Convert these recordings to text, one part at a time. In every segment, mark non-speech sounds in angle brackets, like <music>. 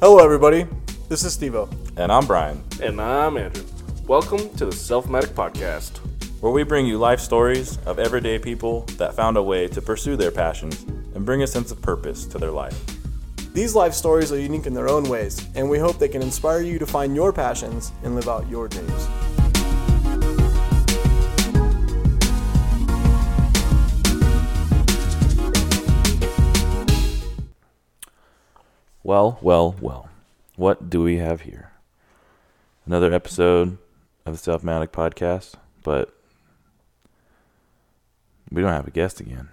Hello, everybody. This is Stevo. And I'm Brian, And I'm Andrew. Welcome to the Selfmatic Podcast. where we bring you life stories of everyday people that found a way to pursue their passions and bring a sense of purpose to their life. These life stories are unique in their own ways, and we hope they can inspire you to find your passions and live out your dreams. Well, well, well. What do we have here? Another episode of the Selfmatic Podcast, but we don't have a guest again.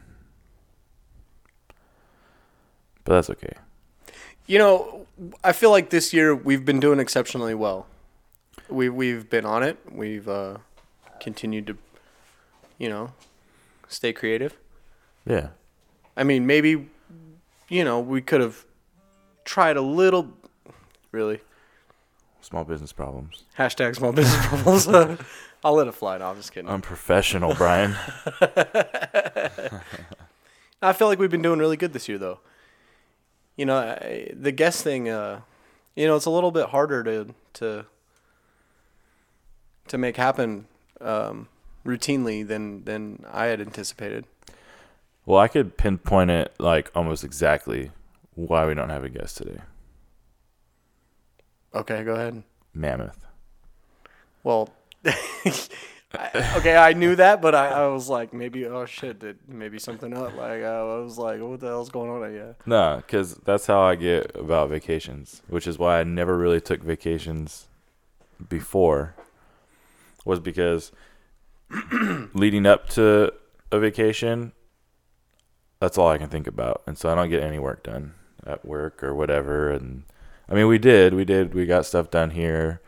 But that's okay. You know, I feel like this year we've been doing exceptionally well. We we've been on it. We've uh, continued to, you know, stay creative. Yeah. I mean, maybe, you know, we could have tried a little. Really, Small business problems. hashtag small business <laughs> problems. <laughs> I'll let it fly. No, I'm just kidding. Unprofessional, Brian. <laughs> I feel like we've been doing really good this year, though. You know, I, the guest thing. Uh, you know, it's a little bit harder to to to make happen um, routinely than than I had anticipated. Well, I could pinpoint it like almost exactly why we don't have a guest today. Okay, go ahead. Mammoth. Well, <laughs> I, okay, I knew that, but I, I was like, maybe oh shit, did maybe something up? Like I was like, what the hell's going on? Yeah. No, because that's how I get about vacations, which is why I never really took vacations before. Was because <clears throat> leading up to a vacation, that's all I can think about, and so I don't get any work done at work or whatever. And I mean, we did, we did, we got stuff done here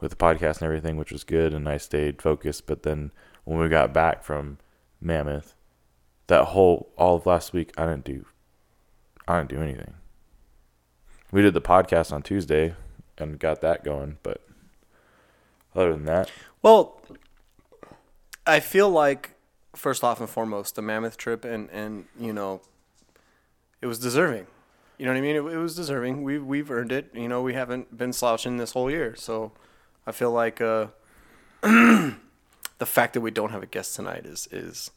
with the podcast and everything, which was good, and I stayed focused. But then when we got back from Mammoth, that whole all of last week, I didn't do I didn't do anything. We did the podcast on Tuesday and got that going, but other than that, Well, I feel like first off and foremost, the mammoth trip and and you know, it was deserving. You know what I mean? It, it was deserving. We we've earned it. You know, we haven't been slouching this whole year, so I feel like uh, <clears throat> the fact that we don't have a guest tonight is is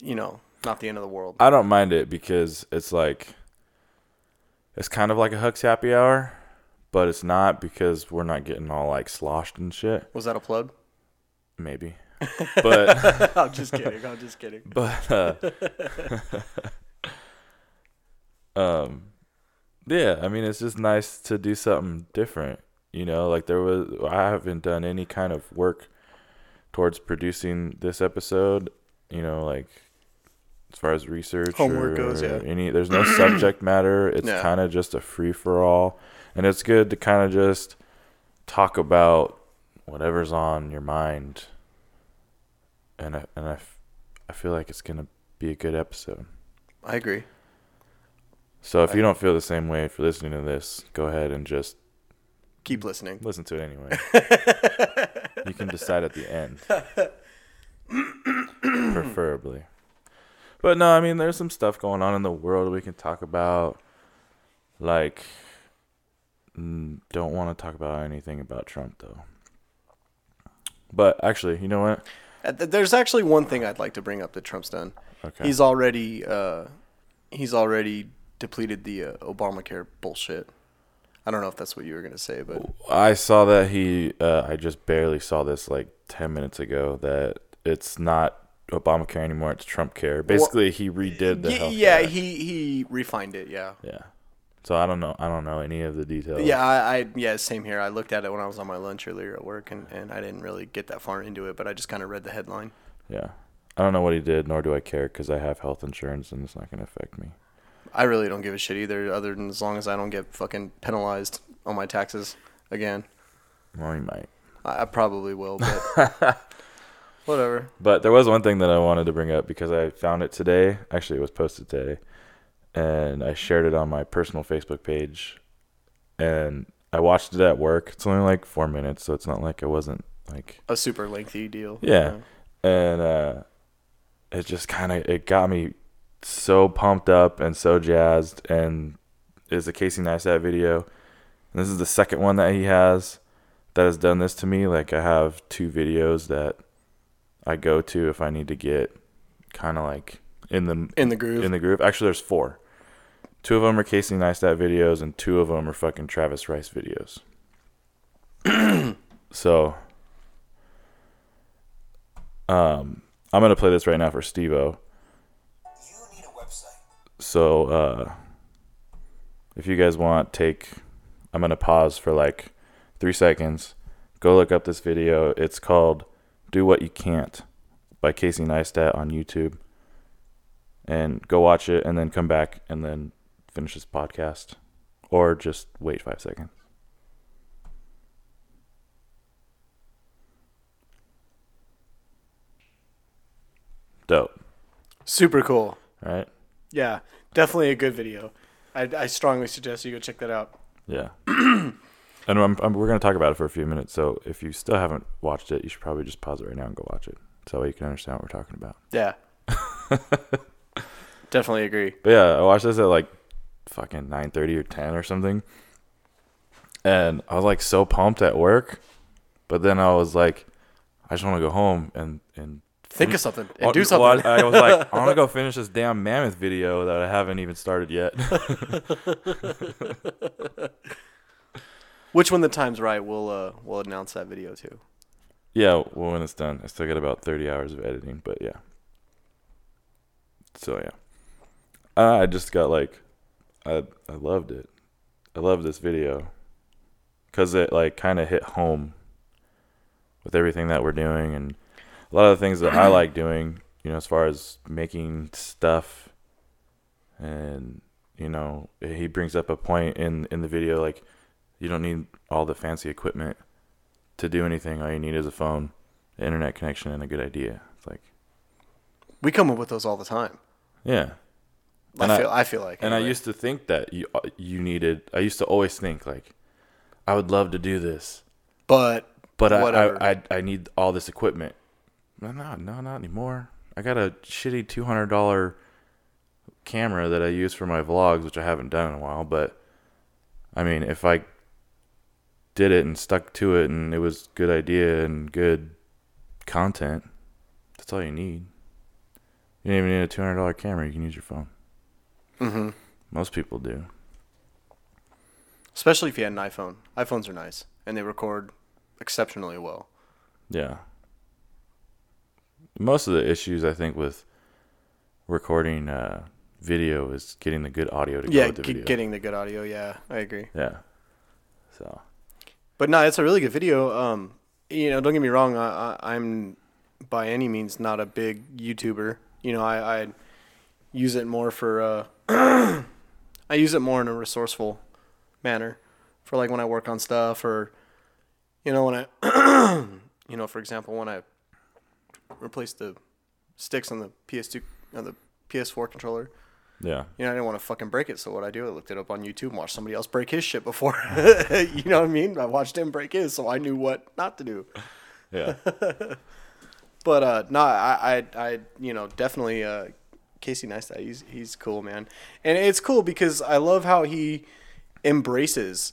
you know not the end of the world. I don't mind it because it's like it's kind of like a Huck's happy hour, but it's not because we're not getting all like sloshed and shit. Was that a plug? Maybe, <laughs> but I'm just kidding. I'm just kidding. <laughs> but uh, <laughs> um yeah i mean it's just nice to do something different you know like there was i haven't done any kind of work towards producing this episode you know like as far as research Homework or goes, yeah. any there's no <clears throat> subject matter it's Yeah. kind of just a free for all and it's good to kind of just talk about whatever's on your mind and I, and I, f- I feel like it's gonna be a good episode I agree. So if you don't feel the same way for listening to this, go ahead and just Keep listening. listen to it anyway. <laughs> you can decide at the end, <coughs> preferably. But no, I mean, there's some stuff going on in the world we can talk about. Like, mm, don't want to talk about anything about Trump though. But actually, you know what? Uh, th- There's actually one thing I'd like to bring up that Trump's done. Okay. He's already uh, he's already depleted the uh, Obamacare bullshit. I don't know if that's what you were gonna say, but I saw that he. Uh, I just barely saw this like ten minutes ago. That it's not Obamacare anymore. It's Trump Care. Basically, he redid the Y- yeah, he he refined it. Yeah, Yeah. So I don't know. I don't know any of the details. yeah, I, I yeah, same here. I looked at it when I was on my lunch earlier at work, and, and I didn't really get that far into it, but I just kind of read the headline. Yeah. I don't know what he did, nor do I care because I have health insurance and it's not going to affect me. I really don't give a shit either, other than as long as I don't get fucking penalized on my taxes again. Well, he might. I, I probably will, but <laughs> whatever. But there was one thing that I wanted to bring up because I found it today. Actually, it was posted today, and I shared it on my personal Facebook page. And I watched it at work. It's only like four minutes, so it's not like it wasn't like A super lengthy deal. Yeah. and uh it just kind of it got me so pumped up and so jazzed and is a Casey Neistat video. And this is the second one that he has that has done this to me. Like I have two videos that I go to if I need to get kind of like in the In the groove. in the groove. Actually, there's four. Two of them are Casey Neistat videos, and two of them are fucking Travis Rice videos. <clears throat> so, um, I'm gonna play this right now for Stevo. So, uh, if you guys want, take. I'm gonna pause for like three seconds. Go look up this video. It's called "Do What You Can't" by Casey Neistat on YouTube. And go watch it, and then come back, and then finish this podcast, or just wait five seconds. Dope. Super cool. All right. Yeah, definitely a good video. I, I strongly suggest you go check that out. Yeah. <clears throat> and I'm, I'm, we're going to talk about it for a few minutes. So if you still haven't watched it, you should probably just pause it right now and go watch it. So you can understand what we're talking about. Yeah. <laughs> definitely agree. But yeah, I watched this at like fucking 9:30 or 10 or something. And I was like so pumped at work, but then I was like I just want to go home and and Think of something and Well, do well, something. I was like, I want to go finish this damn mammoth video that I haven't even started yet. Which when the time's right, we'll uh we'll announce that video too. Yeah, well, when it's done, I still got about thirty hours of editing, but yeah. So yeah, uh, I just got like, I I loved it. I love this video, cause it like kind of hit home. With everything that we're doing and a lot of the things that I like doing, you know, as far as making stuff, and you know, he brings up a point in in the video like, you don't need all the fancy equipment to do anything. All you need is a phone, internet connection, and a good idea. It's like, We come up with those all the time. yeah. And I I- feel I, feel like. And I used to think that you uh, you needed. I used to always think like, I would love to do this, but but I, I I I need all this equipment. No, no, no, not anymore. I got a shitty two hundred dollar camera that I use for my vlogs, which I haven't done in a while. But I mean, if I did it and stuck to it, and it was good idea and good content, that's all you need. You don't even need a two hundred dollar camera. You can use your phone. hmm Most people do. especially if you had an iPhone. iPhones are nice and they record exceptionally well. Yeah. Most of the issues I think with recording uh, video is getting the good audio to go yeah, with the video. getting the good audio. Yeah, I agree. yeah. So But no, it's a really good video. Um, you know, don't get me wrong. I, I, I'm by any means not a big YouTuber. You know, I, I use it more for. Uh, <clears throat> I use it more in a resourceful manner, for like when I work on stuff, or you know when I, <clears throat> you know, for example, when I replaced the sticks on the PS2 on the PS4 controller. yeah, You know, I didn't want to fucking break it, so what I do, I looked it up on YouTube and watched somebody else break his shit before. <laughs> you know what I mean? I watched him break his, so I knew what not to do. yeah, <laughs> But uh, no, I, I, I, you know, definitely uh, Casey Neistat. He's he's cool, man, and it's cool because I love how he embraces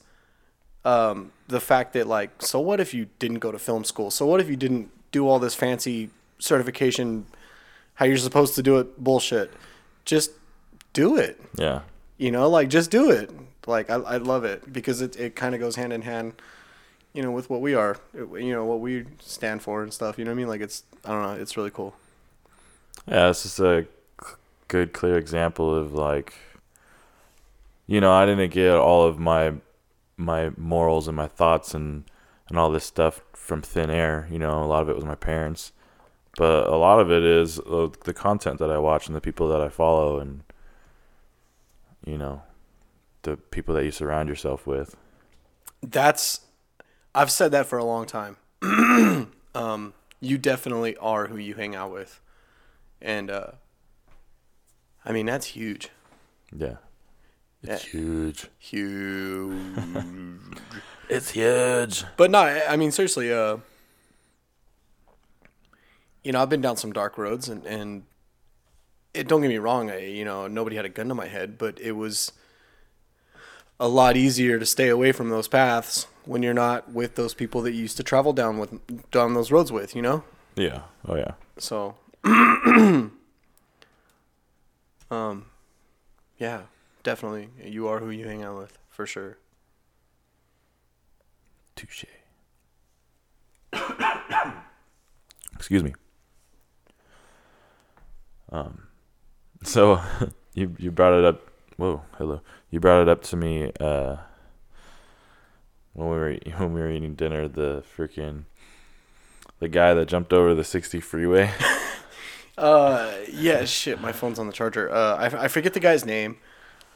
um, the fact that like, so what if you didn't go to film school? So what if you didn't do all this fancy certification, how you're supposed to do it bullshit? Just do it. yeah, You know, like just do it. Like I, I love it because it, it kind of goes hand in hand, you know, with what we are, you know, what we stand for and stuff. You know what I mean? Like it's, I don't know, it's really cool. yeah. It's just a c- good, clear example of like, you know, I didn't get all of my my morals and my thoughts and and all this stuff from thin air. You know, a lot of it was my parents, but a lot of it is uh, the content that I watch and the people that I follow and you know the people that you surround yourself with. That's, I've said that for a long time. <clears throat> um, you definitely are who you hang out with, and uh, I mean that's huge, Yeah. It's Yeah. huge. huge. <laughs> It's huge. But no, I I mean seriously. Uh, you know, I've been down some dark roads, and and it, don't get me wrong, I, you know, nobody had a gun to my head, but it was a lot easier to stay away from those paths when you're not with those people that you used to travel down with down those roads with, you know? Yeah. Oh yeah. So <clears throat> um yeah, definitely. You are who you hang out with, for sure. Touche. <coughs> Excuse me. Um, so <laughs> you you brought it up. Whoa, hello. You brought it up to me uh, when we were <laughs> when we were eating dinner. The freaking the guy that jumped over the 60 freeway. <laughs> Uh, yeah, shit. My phone's on the charger. Uh, I, I forget the guy's name.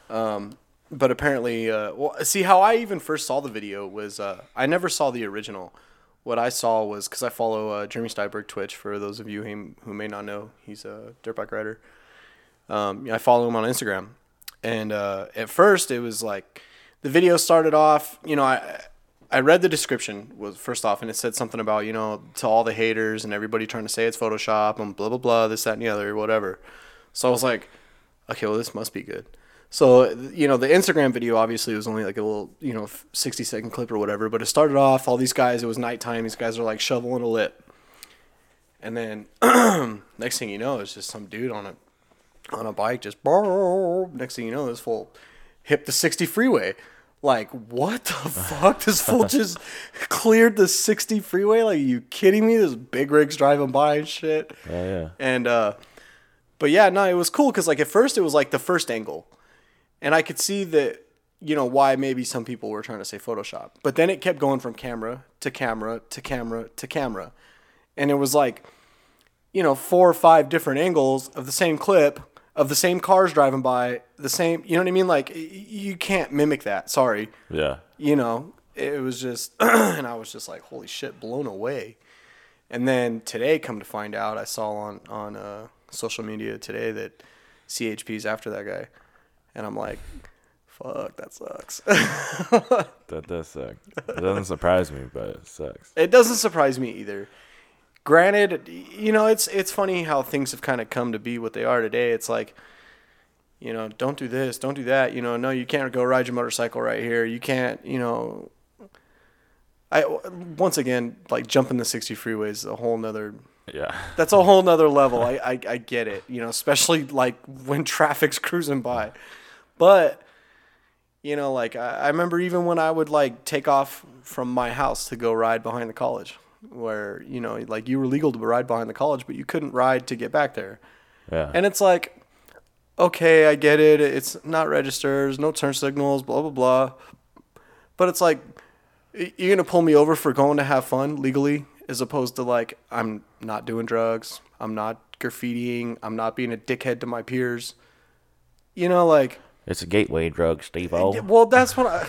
Um, but apparently, uh, well, see how I even first saw the video was uh, I never saw the original. What I saw was because I follow uh, Jeremy Stenberg Twitch. For those of you who, may not know, he's a dirt bike rider. Um, I follow him on Instagram, and uh, at first it was like the video started off. You know, I I read the description was first off, and it said something about you know to all the haters and everybody trying to say it's Photoshop and blah blah blah, this that and the other, whatever. So I was like, okay, well this must be good. So you know the Instagram video obviously was only like a little you know sixty second clip or whatever, but it started off all these guys. It was nighttime. These guys are like shoveling a lip, and then <clears throat> next thing you know, it's just some dude on a on a bike just. Next thing you know, this full hit the sixty freeway like what the <laughs> fuck this fool just cleared the 60 freeway like are you kidding me This big rigs driving by and shit Oh yeah. and uh but yeah no it was cool because like at first it was like the first angle and i could see that you know why maybe some people were trying to say photoshop. But then it kept going from camera to camera to camera to camera. And it was like you know four or five different angles of the same clip of the same cars driving by the same you know what i mean? Like you can't mimic that. Sorry. Yeah. you know it was just <clears throat> and i was just like holy shit blown away. And then today come to find out i saw on on uh, social media today that CHP is after that guy and i'm like fuck that sucks. <laughs> That does suck. It doesn't surprise me, but it sucks. it doesn't surprise me either. Granted you know it's it's funny how things have kind of come to be what they are today. It's like you know don't do this don't do that. You know no you can't go ride your motorcycle right here. You can't you know. I once again like jumping the 60 freeway is a whole nother Yeah. that's a whole nother level. I, I i get it you know especially like when traffic's cruising by but you know like I, I remember even when i would like take off from my house to go ride behind the college where you know like you were legal to ride behind the college but you couldn't ride to get back there. Yeah. and it's like okay i get it. It's not registers no turn signals blah blah blah. But it's like you're gonna pull me over for going to have fun legally as opposed to like i'm not doing drugs i'm not graffitiing i'm not being a dickhead to my peers. You know like it's a gateway drug, Steve yeah, well, that's what I.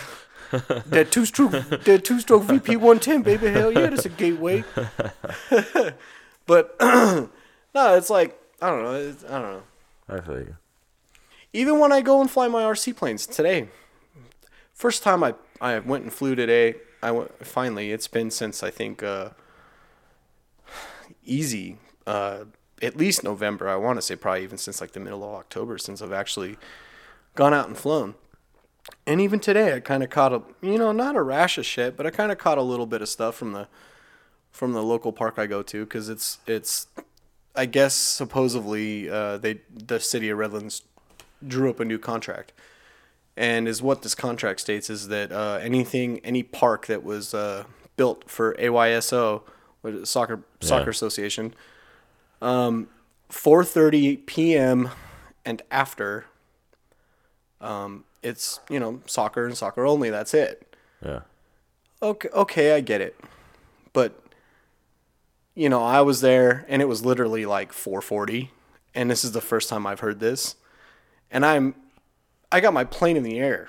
<laughs> that two stroke, that two stroke VP one ten, baby. Hell yeah, that's a gateway. <laughs> but <clears throat> no, it's like I don't know. It's, I don't know. I feel you. Even when I go and fly my RC planes today, first time I I went and flew today. I went finally. It's been since I think uh, easy. Uh, at least November. I want to say probably even since like the middle of October since I've actually gone out and flown. And even today, I kind of caught a you know not a rash of shit, but I kind of caught a little bit of stuff from the from the local park I go to because it's it's I guess supposedly uh, they the city of Redlands drew up a new contract, and is what this contract states is that uh, anything any park that was uh, built for AYSO, what is it, soccer soccer Yeah. association, um, 4:30 p.m. and after. Um, it's you know soccer and soccer only. That's it. Yeah. Okay, okay, I get it. But you know, I was there and it was literally like 4:40 and this is the first time I've heard this. And I'm I got my plane in the air.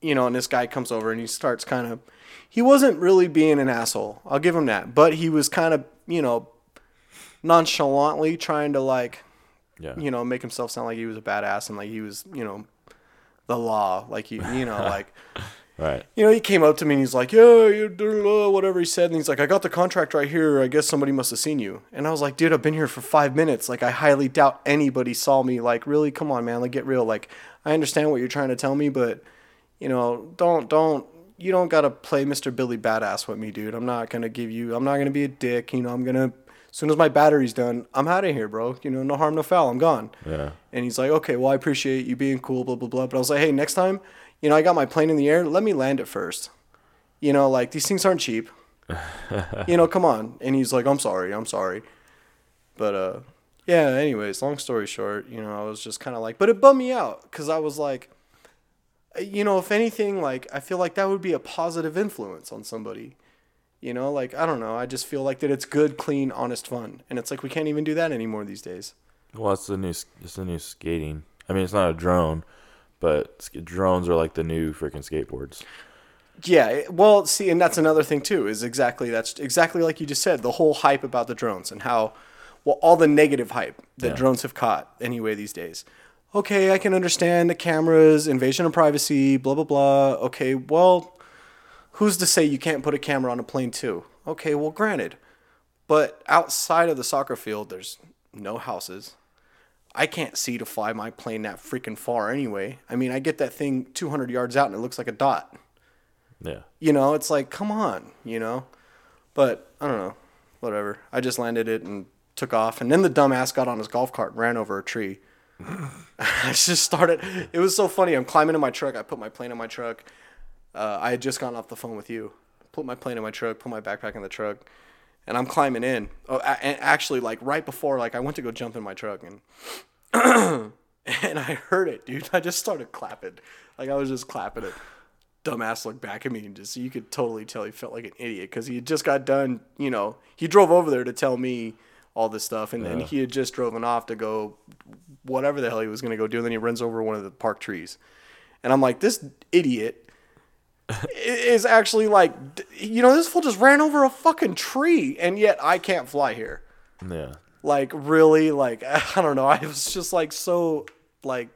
You know, and this guy comes over and he starts kind of he wasn't really being an asshole. I'll give him that. But he was kind of, you know, nonchalantly trying to like Yeah. you know, make himself sound like he was a badass and like he was, you know, the law, like you, you know, like <laughs> Right. You know, he came up to me and he's like, "Yeah, you do uh, whatever he said." And he's like, "I got the contract right here. I guess somebody must have seen you." And I was like, "Dude, I've been here for five minutes. Like, I highly doubt anybody saw me. Like, really, come on, man. Like, get real. Like, I understand what you're trying to tell me, but you know, don't don't you don't gotta play Mr. Billy Badass with me, dude. I'm not gonna give you. I'm not gonna be a dick. You know, I'm gonna." As soon as my battery's done, I'm out of here, bro. You know, no harm, no foul. I'm gone. Yeah. And he's like, okay, well, I appreciate you being cool, blah, blah, blah. But I was like, hey, next time, you know, I got my plane in the air. Let me land it first. You know, like these things aren't cheap. <laughs> you know, come on. And he's like, I'm sorry, I'm sorry. But, uh, yeah, anyways, long story short, you know, I was just kind of like, but it bummed me out because I was like, you know, if anything, like, I feel like that would be a positive influence on somebody. You know, like, I don't know. I just feel like that it's good, clean, honest fun. And it's like, we can't even do that anymore these days. Well, it's the new it's the new skating. I mean, it's not a drone, but drones are like the new freaking skateboards. Yeah, well, see, and that's another thing too. Is exactly that's exactly like you just said. The whole hype about the drones and how, well, all the negative hype that Yeah. drones have caught anyway these days. Okay, I can understand the cameras, invasion of privacy, blah blah blah. Okay, well, who's to say you can't put a camera on a plane too? Okay, well, granted, but outside of the soccer field, there's no houses. I can't see to fly my plane that freaking far anyway. I mean, I get that thing 200 yards out and it looks like a dot. Yeah. You know, it's like, come on, you know? But I don't know. Whatever. I just landed it and took off. And then the dumbass got on his golf cart and ran over a tree. <laughs> I just started. It was so funny. I'm climbing in my truck. I put my plane in my truck. Uh, I had just gotten off the phone with you. Put my plane in my truck, put my backpack in the truck, and I'm climbing in. Oh, a- and actually, like right before, like I went to go jump in my truck and <coughs> and I heard it, dude. I just started clapping. Like I was just clapping it. Dumbass looked back at me and just you could totally tell he felt like an idiot because he had just got done. You know, he drove over there to tell me all this stuff, and then he had just driven off to go whatever the hell he was gonna go do. And then he runs over one of the park trees, and I'm like, this idiot i- is actually like, you know, this fool just ran over a fucking tree, and yet I can't fly here. Yeah. like really? Like <laughs> i don't know. I was just like so like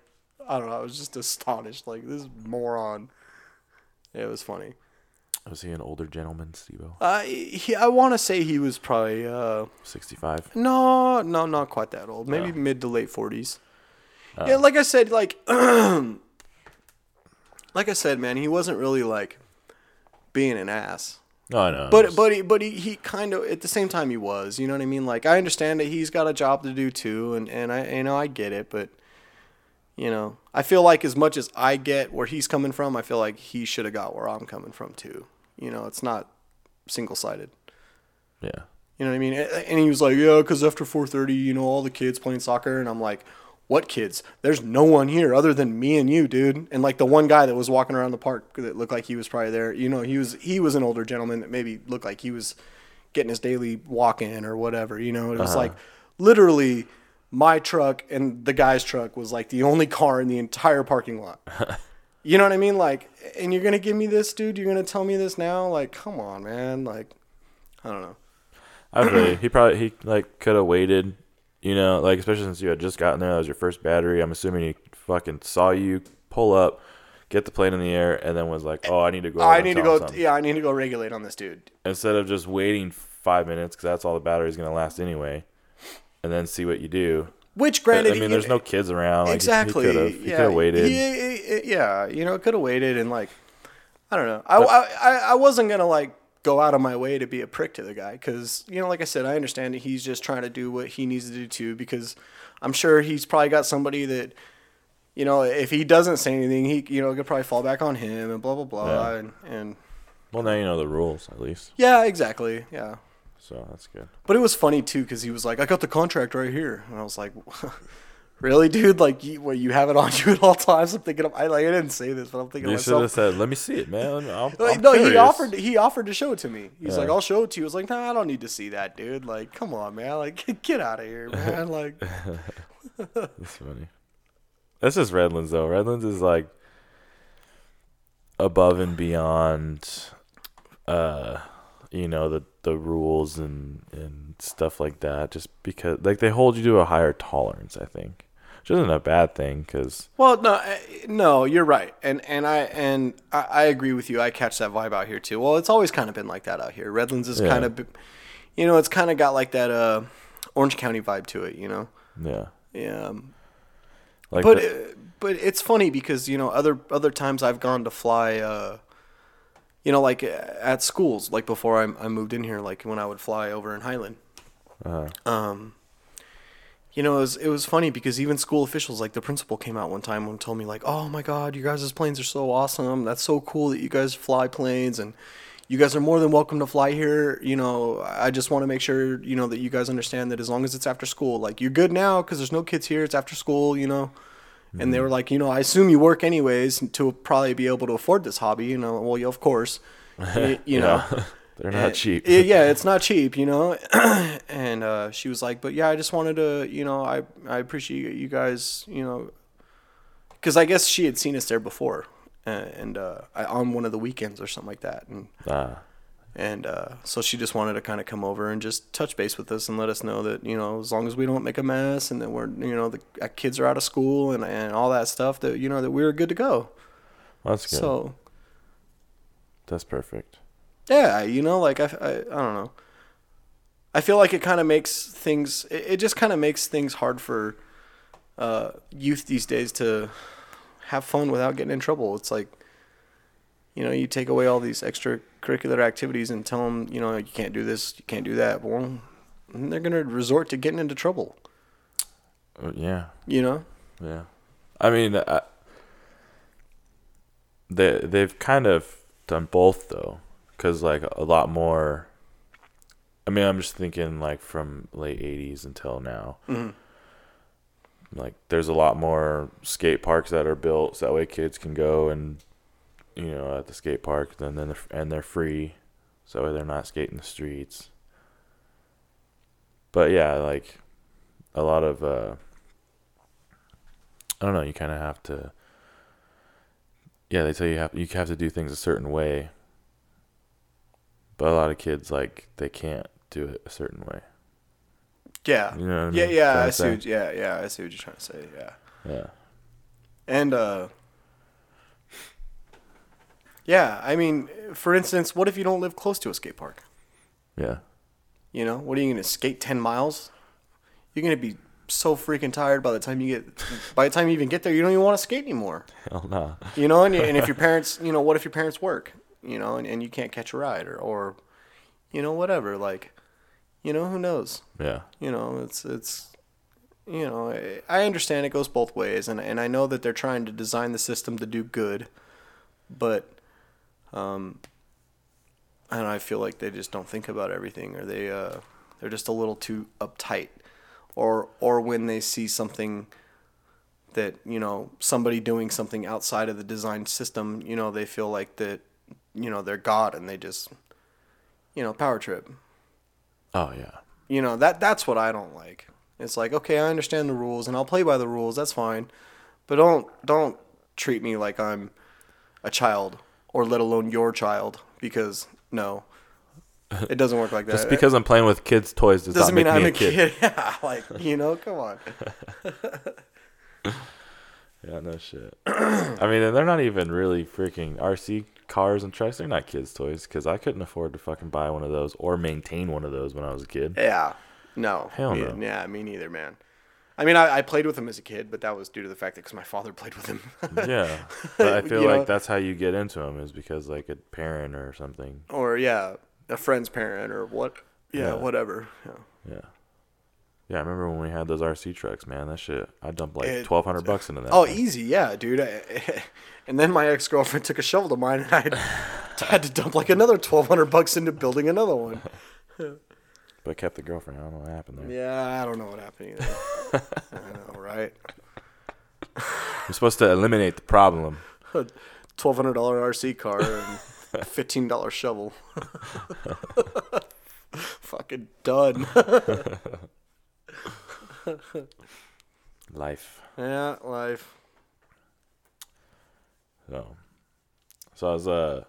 i don't know. I was just astonished. Like this moron. It was funny. Was he an older gentleman, Steve-O? uh he, i want to say he was probably uh 65. no no not quite that old. Maybe Oh. mid to late 40s yeah like i said like <clears throat> like i said man he wasn't really like being an ass No, I know. But but he but he, he kind of at the same time he was, you know what I mean? Like I understand that he's got a job to do too, and and I you know I get it, but you know I feel like as much as I get where he's coming from, I feel like he should have got where I'm coming from too. You know, it's not single sided. yeah. You know what I mean? And he was like, yeah, because after 4:30, you know, all the kids playing soccer, and I'm like, what kids? There's no one here other than me and you, dude. And like the one guy that was walking around the park that looked like he was probably there. You know, he was he was an older gentleman that maybe looked like he was getting his daily walk in or whatever. You know, it was uh-huh. like literally my truck and the guy's truck was like the only car in the entire parking lot. <laughs> You know what I mean? Like, and you're gonna give me this, dude? You're gonna tell me this now? Like, come on, man. Like, I don't know. I you. He probably he like could have waited, you know, like especially since you had just gotten there. That was your first battery. I'm assuming he fucking saw you pull up, get the plane in the air, and then was like, "Oh, I need to go." I need to go. something." Yeah, I need to go regulate on this dude. Instead of just waiting five minutes because that's all the battery's gonna last anyway, and then see what you do. Which, granted, I mean, there's no kids around. Like, exactly. He could have. Yeah, waited. he- he- yeah, you know, could have waited and like, I don't know. I, I, I- I wasn't gonna like go out of my way to be a prick to the guy because you know, like I said, I understand that he's just trying to do what he needs to do too because I'm sure he's probably got somebody that. You know, if he doesn't say anything, he you know could probably fall back on him and blah blah blah Yeah. and, and Well, now you know the rules at least, yeah, exactly, yeah. so that's good. But it was funny too because he was like, "I got the contract right here," and I was like, <laughs> "Really, dude? Like, you, what, you have it on <laughs> you at all times?" I'm thinking, of, I like, I didn't say this, but I'm thinking You should have said, "Let me see it, man." I'm, Like, I'm no, he offered. He offered to show it to me. He's Yeah. like, "I'll show it to you." I was like, "Nah, I don't need to see that, dude. Like, come on, man. Like, <laughs> get out of here, man. Like, <laughs> That's funny. That's just Redlands though. Redlands is like above and beyond uh you know the the rules and and stuff like that just because like they hold you to a higher tolerance, I think. Which isn't a bad thing because Well, no, eh, no, you're right, and and I and I, I agree with you. I catch that vibe out here too. Well, it's always kind of been like that out here. Redlands is Yeah. kind of, you know, it's kind of got like that uh, Orange County vibe to it. You know, yeah, yeah. um, like but the- uh, but it's funny because you know other other times I've gone to fly, uh, you know, like at schools, like before I, I moved in here, like when I would fly over in Highland. uh-huh. Um, you know, it was it was funny because even school officials, like the principal, came out one time and told me like, "Oh my God, you guys' planes are so awesome! That's so cool that you guys fly planes and." You guys are more than welcome to fly here. You know, I just want to make sure you know that you guys understand that as long as it's after school, like you're good now because there's no kids here. It's after school, you know. And they mm-hmm. were like, you know, I assume you work anyways to probably be able to afford this hobby. You know, well, yeah, of course. <laughs> Y- you know, <laughs> they're not cheap. yeah, yeah, <laughs> it's not cheap, you know. <clears throat> and uh, she was like, "But yeah, I just wanted to, you know, I I appreciate you guys, you know, because I guess she had seen us there before, and uh, I, on one of the weekends or something like that, and Ah, and uh, so she just wanted to kind of come over and just touch base with us and let us know that you know as long as we don't make a mess and that we're you know the uh, kids are out of school and and all that stuff that you know that we were good to go. that's good. So that's perfect. Yeah, you know, like I, I, I don't know. I feel like it kind of makes things. It, it just kind of makes things hard for uh, youth these days to have fun without getting in trouble. It's like, you know, you take away all these extracurricular activities and tell them, you know, you can't do this, you can't do that. Well, they're gonna resort to getting into trouble. Uh, yeah, You know? yeah. I mean, I, they they've kind of done both though, because like a lot more. I mean, I'm just thinking like from late '80s until now. Mhm. Like, there's a lot more skate parks that are built so that way kids can go and, you know, at the skate park. Then then they're, and they're free, so they're not skating the streets. But yeah, like a lot of uh, I don't know. You kind of have to. Yeah, they tell you have you have to do things a certain way. But a lot of kids like they can't do it a certain way. Yeah. You know what I Yeah, mean? yeah. Trying I see. What, yeah, yeah. I see what you're trying to say. Yeah. Yeah. And uh Yeah, I mean, for instance, what if you don't live close to a skate park? Yeah. You know, what are you going to skate 10 miles? You're going to be so freaking tired by the time you get by the time you even get there, you don't even want to skate anymore. <laughs> Hell no. You know, and, and if <laughs> your parents, you know, what if your parents work, you know, and, and you can't catch a ride or or you know, whatever, like you know, who knows? Yeah. you know it's it's you know I- understand it goes both ways and and i know that they're trying to design the system to do good but um and i feel like they just don't think about everything or they uh they're just a little too uptight or or when they see something that you know somebody doing something outside of the design system you know they feel like that you know they're god and they just you know power trip Oh yeah. you know that that's what I don't like. It's like okay, I understand the rules and I'll play by the rules. That's fine, but don't don't treat me like I'm a child or let alone your child because no, <laughs> it doesn't work like that. Just because I'm playing with kids' toys does doesn't not mean make me I'm a kid. <laughs> Yeah, like you know, come on. <laughs> Yeah, no shit. <coughs> I mean, and they're not even really freaking RC cars and trucks. They're not kids' toys because I couldn't afford to fucking buy one of those or maintain one of those when I was a kid. Yeah, no, Hell me, no. Yeah, me neither, man. I mean, I, I played with them as a kid, but that was due to the fact that because my father <laughs> played with them. yeah, <laughs> but I feel like know? that's how you get into them is because like a parent or something. or yeah, a friend's parent or what? Yeah, Yeah. whatever. Yeah. Yeah. Yeah, I remember when we had those RC trucks, man. That shit, I dumped like twelve hundred bucks into that. Oh, thing. easy, yeah, dude. <laughs> And then my ex girlfriend took a shovel to mine, and I had, <laughs> had to dump like another twelve hundred bucks into building another one. <laughs> but I kept the girlfriend. I don't know what happened there. Yeah, I don't know what happened either. I know, right? You're supposed to eliminate the problem. A Twelve hundred dollar RC car and fifteen dollar shovel. Fucking done. Life. yeah, life. So, so I was uh,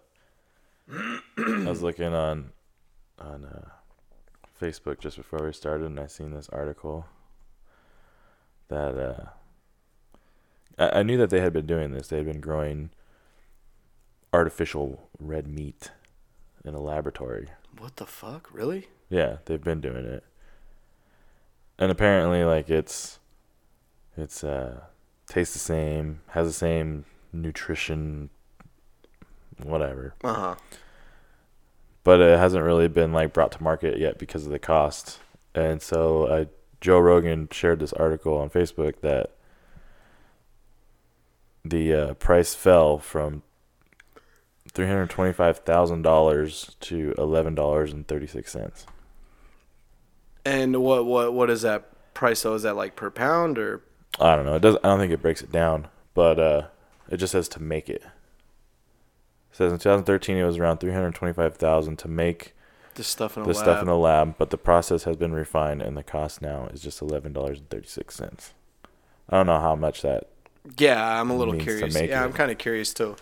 I was looking on on uh, Facebook just before we started, and I seen this article that uh, I, I knew that they had been doing this. They had been growing artificial red meat in a laboratory. What the fuck? Really? Yeah, they've been doing it. And apparently like it's it's uh tastes the same, has the same nutrition whatever. Uh huh. But it hasn't really been like brought to market yet because of the cost. And so uh, Joe Rogan shared this article on Facebook that the uh, price fell from three hundred twenty-five thousand dollars to eleven dollars and thirty-six cents. And what what what is that price? though? is that like per pound or? I don't know. It does. I don't think it breaks it down, but uh, it just says to make it. It says in 2013 it was around 325,000 to make This stuff in the lab. stuff in the lab, but the process has been refined and the cost now is just $11.36. I don't know how much that yeah, I'm a little curious. Yeah, it. I'm kind of curious too.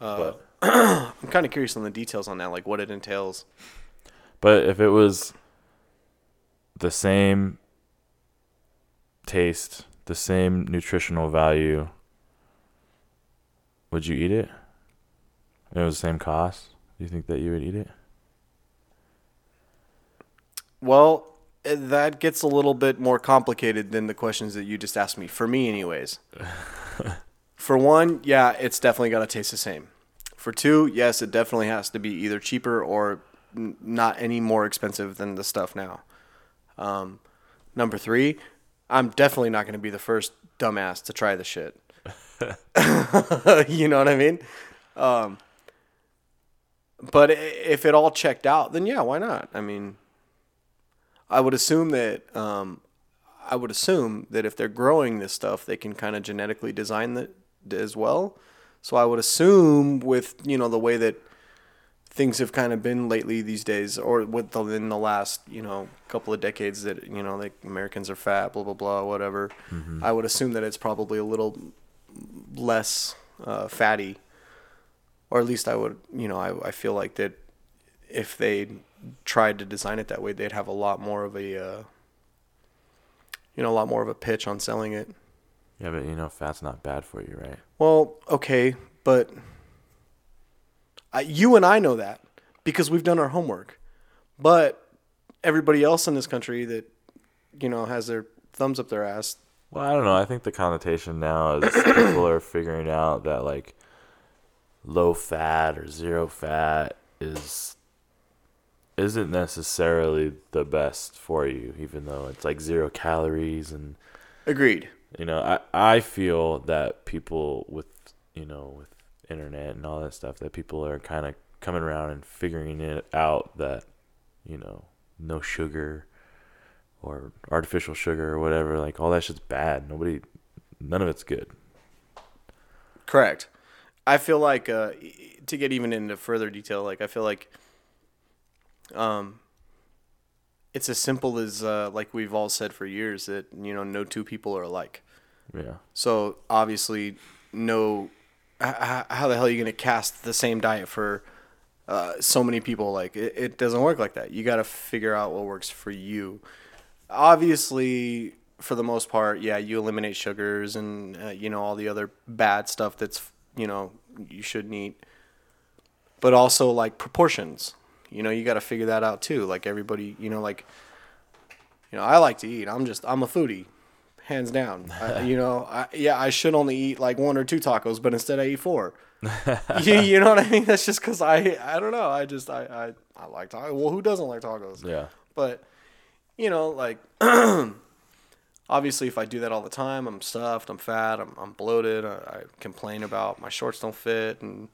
Uh, <clears throat> I'm kind of curious on the details on that, like what it entails. But if it was the same taste, the same nutritional value, would you eat it? If it was the same cost. Do you think that you would eat it? Well, eh, that gets a little bit more complicated than the questions that you just asked me. For me, anyways. <laughs> For one, yeah, it's definitely got to taste the same. For two, yes, it definitely has to be either cheaper or n- not any more expensive than the stuff now. Um, number three, I'm definitely not going to be the first dumbass to try the shit. <laughs> you know what I mean? Um, but if it all checked out, then yeah, why not? I mean, I would assume that um, I would assume that if they're growing this stuff, they can kind of genetically design it as well. So I would assume with you know the way that things have kind of been lately these days, or within the, last you know couple of decades that you know like Americans are fat, blah blah blah, whatever. I would assume that it's probably a little less uh, fatty, or at least I would you know I, I feel like that if they tried to design it that way, they'd have a lot more of a, uh, you know, a lot more of a pitch on selling it. Yeah, but you know, fat's not bad for you, right? Well, okay, but I, you and I know that because we've done our homework. But everybody else in this country that, you know, has their thumbs up their ass. Well, I don't know. I think the connotation now is <coughs> people are figuring out that like low fat or zero fat is isn't necessarily the best for you, even though it's like zero calories and Agreed. you know I I feel that people with you know with internet and all that stuff that people are kind of coming around and figuring it out that you know no sugar or artificial sugar or whatever like all that shit's bad nobody none of it's good Correct. I feel like uh, to get even into further detail, like I feel like um, it's as simple as uh, like we've all said for years that you know no two people are alike. yeah So obviously, no. How the hell are you going to cast the same diet for uh, so many people? Like it, it doesn't work like that. You got to figure out what works for you. Obviously, for the most part, yeah, you eliminate sugars and uh, you know all the other bad stuff that's you know you shouldn't eat. But also like proportions. You know, you got to figure that out too. Like everybody, you know, like you know, I like to eat. I'm just I'm a foodie, hands down. I, <laughs> you know, I, yeah, I should only eat like one or two tacos, but instead I eat four. <laughs> you, you know what I mean? That's just because I I don't know. I just I I, I like tacos. Well, who doesn't like tacos? yeah But you know, like <clears throat> obviously, if I do that all the time, I'm stuffed, I'm fat, I'm I'm bloated. I, I complain about my shorts don't fit and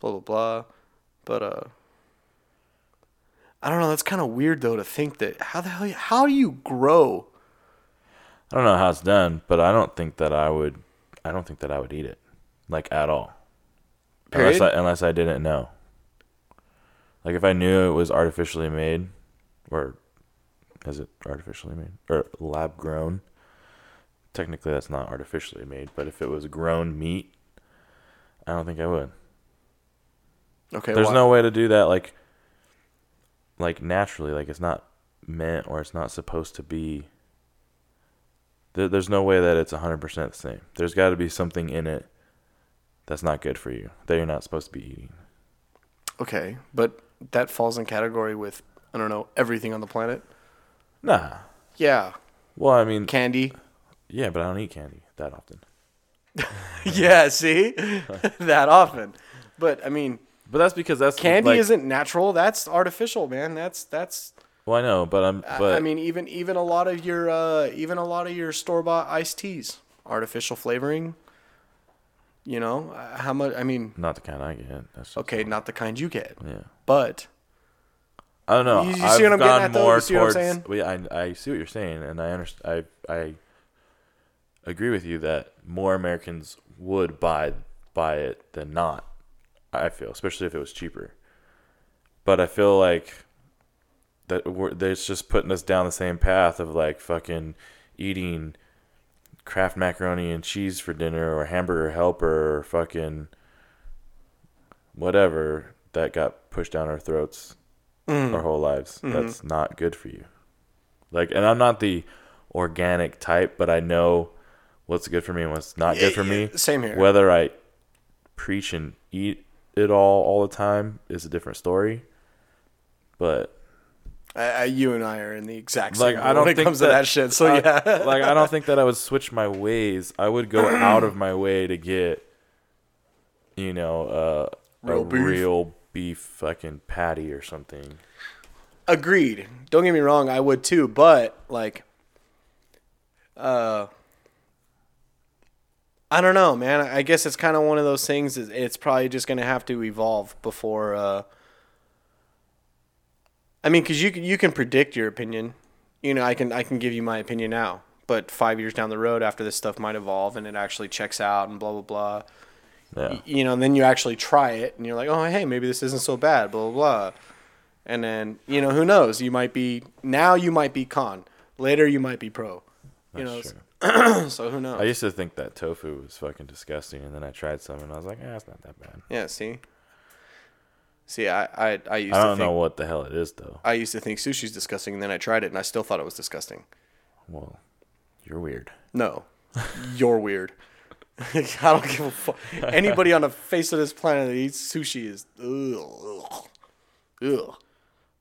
blah blah blah. But uh. I don't know. That's kind of weird though to think that how the hell how do you grow I don't know how it's done but I don't think that I would I don't think that I would eat it like at all. Unless I, unless I didn't know. Like if I knew it was artificially made or is it artificially made or lab grown? Technically that's not artificially made but if it was grown meat I don't think I would. Okay, There's why- no way to do that like like naturally. Like it's not meant or it's not supposed to be There, there's no way that it's 100% the same. There's got to be something in it that's not good for you that you're not supposed to be eating. Okay, but that falls in category with I don't know everything on the planet. Nah. Yeah, Well, I mean, candy. yeah, but I don't eat candy that often. <laughs> yeah, see, <laughs> that often. But I mean, But that's because that's candy like- isn't natural. That's artificial, man. That's that's. Well, I know, but I'm. I- But I mean, even even a lot of your uh, even a lot of your store bought iced teas, artificial flavoring. You know uh, how much? I mean, not the kind I get. That's okay, not the kind you get, Yeah. but I don't know. You- you see what I'm getting at, though? You see what I'm saying? well, yeah, I, I see what you're saying, and I understand. I I agree with you that more Americans would buy buy it than not. I feel, especially if it was cheaper. But I feel like that we're, that's just putting us down the same path of like fucking eating Kraft macaroni and cheese for dinner or hamburger helper or fucking whatever that got pushed down our throats mm. our whole lives. Mm-hmm. That's not good for you. Like, and I'm not the organic type, but I know what's good for me and what's not good for me. same here. Whether I preach and eat it all all the time is a different story. But I, I, you and I are in the exact same. like, I don't when it think comes to that shit. So I- yeah, <laughs> like I don't think that I would switch my ways. I would go <clears throat> out of my way to get, you know, uh, Real a beef. real beef fucking patty or something. agreed. Don't get me wrong, I would too, but like, uh, I don't know, man. I guess it's kind of one of those things. It's probably just gonna have to evolve before. Uh, I mean, because you can you can predict your opinion. You know, I can I can give you my opinion now, but five years down the road, after this stuff might evolve and it actually checks out and blah blah blah. Yeah. you know, and then you actually try it and you're like, oh, hey, maybe this isn't so bad, blah, blah, blah. And then, you know, who knows? You might be, now you might be con. Later, you might be pro. You know, That's true. <clears throat> so who knows? I used to think that tofu was fucking disgusting, and then I tried some, and I was like, "Ah, it's not that bad." yeah, see? See, I, I, I used I don't think, know what the hell it is, though. I used to think sushi's disgusting, and then I tried it, and I still thought it was disgusting. Well, you're weird. No, you're weird. <laughs> I don't give a fuck. Anybody on the face of this planet that eats sushi is ugh, ugh,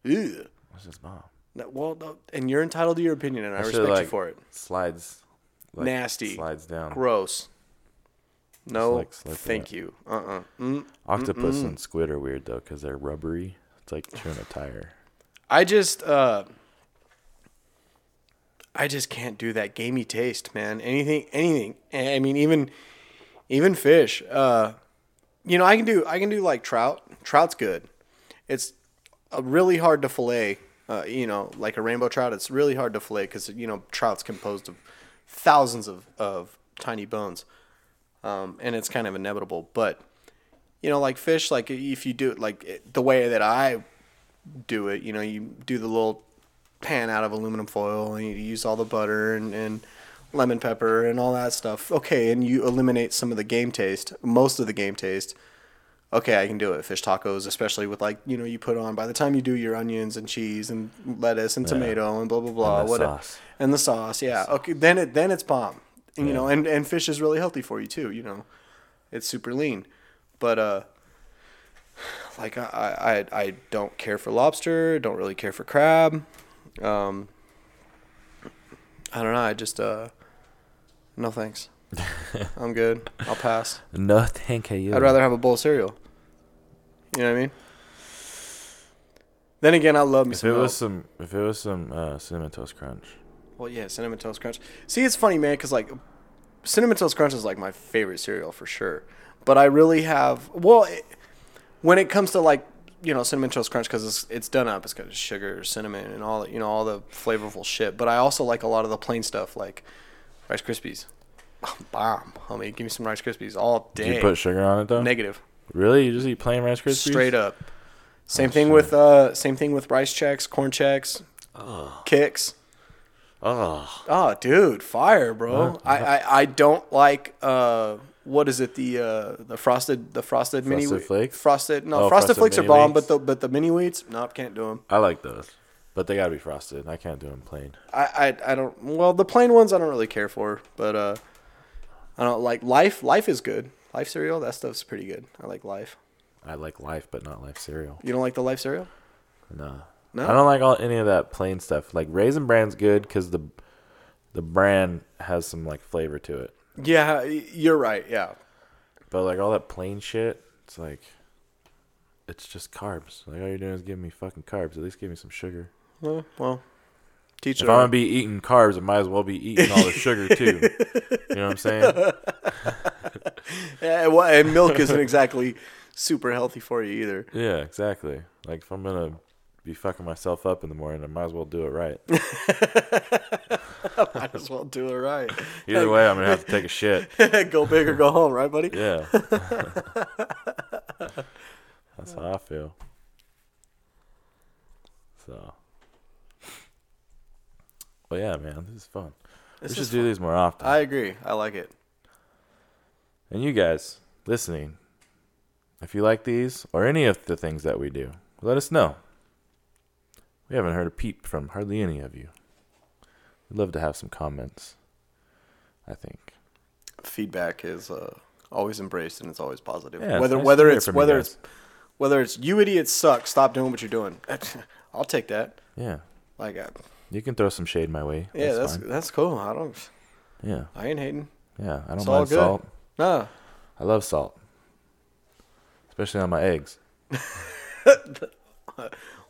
ugh. What's his mom? No, well, no, and you're entitled to your opinion, and I shit, respect you for it. Slides. like, Nasty. Slides down. Gross. No, like thank you. Uh uh Mm. Octopus and squid are weird though, because they're rubbery. It's like chewing a tire. I just, uh, I just can't do that gamey taste, man. Anything, anything. I mean, even, even fish. Uh, you know, I can do, I can do like trout. Trout's good. It's really hard to fillet. Uh, you know, like a rainbow trout, it's really hard to fillet because you know trout's composed of thousands of of tiny bones, um, and it's kind of inevitable. But you know, like fish, like if you do it like it- the way that I do it, you know, you do the little pan out of aluminum foil and you use all the butter and, and lemon pepper and all that stuff. Okay, and you eliminate some of the game taste, most of the game taste. Okay, I can do it. Fish tacos, especially with like, you know, you put on by the time you do your onions and cheese and lettuce and tomato and blah blah blah. And the whatever. sauce. And the sauce, yeah. Okay, then it then it's bomb. And, You know, and, and fish is really healthy for you too, you know. It's super lean. But uh like I, I I don't care for lobster, don't really care for crab. Um, I don't know. I just uh, no thanks. <laughs> I'm good. I'll pass. No, thank you. I'd rather have a bowl of cereal. You know what I mean? Then again, I love me If some it milk. was some, if it was some uh, cinnamon toast crunch, Well, yeah, cinnamon toast crunch. See, it's funny, man, because like cinnamon toast crunch is like my favorite cereal for sure. But I really have well, it, when it comes to like you know cinnamon toast crunch because it's it's done up. It's got sugar, cinnamon, and all you know all the flavorful shit. But I also like a lot of the plain stuff like Rice Krispies. <laughs> Bomb, homie. Give me some Rice Krispies all day. you put sugar on it though? Negative. Really? You just eat plain Rice Krispies? Straight up. Same Oh, thing shit. with uh same thing with Rice Chex, Corn Chex, oh. Kix. Oh, Oh, dude, fire, bro! I, I, I don't like uh, what is it? The uh, the frosted the frosted, mini Frosted whe- Flakes? Frosted no Oh, frosted Frosted flakes are bomb, but the but the mini wheats, nope, can't do them. I like those. But they gotta be frosted. I can't do them plain. I, I I don't. Well, the plain ones I don't really care for, but uh, I don't like life. Life is good. Life cereal, that stuff's pretty good. I like life. I like life, but not life cereal. You don't like the life cereal? No. No? I don't like all any of that plain stuff. Like raisin bran's good because the the brand has some like flavor to it. Yeah, you're right. Yeah. But like all that plain shit, it's like it's just carbs. Like all you're doing is giving me fucking carbs. At least give me some sugar. Well, well teach If. I'm gonna be eating carbs, I might as well be eating all the sugar too. You know what I'm saying? Yeah, <laughs> well, and milk isn't exactly super healthy for you either. Yeah, exactly. Like if I'm gonna be fucking myself up in the morning, I might as well do it right. <laughs> Might as well do it right. Either way, I'm gonna have to take a shit. <laughs> go big or go home, right, buddy? Yeah. <laughs> That's how I feel. So. Well, yeah, man, this is fun. This we should do these more often. I agree. I like it. and you guys listening, if you like these or any of the things that we do, let us know. We haven't heard a peep from hardly any of you. We'd love to have some comments. I think. Feedback is uh, always embraced and it's always positive. Yeah, whether nice whether it's you whether it's whether it's you idiots suck, stop doing what you're doing. <laughs> I'll take that. Yeah. Like, uh, You can throw some shade my way. yeah, that's fine. that's cool. I don't. yeah. I ain't hating. Yeah. I don't It's mind salt. Nah. I love salt. Especially on my eggs. <laughs>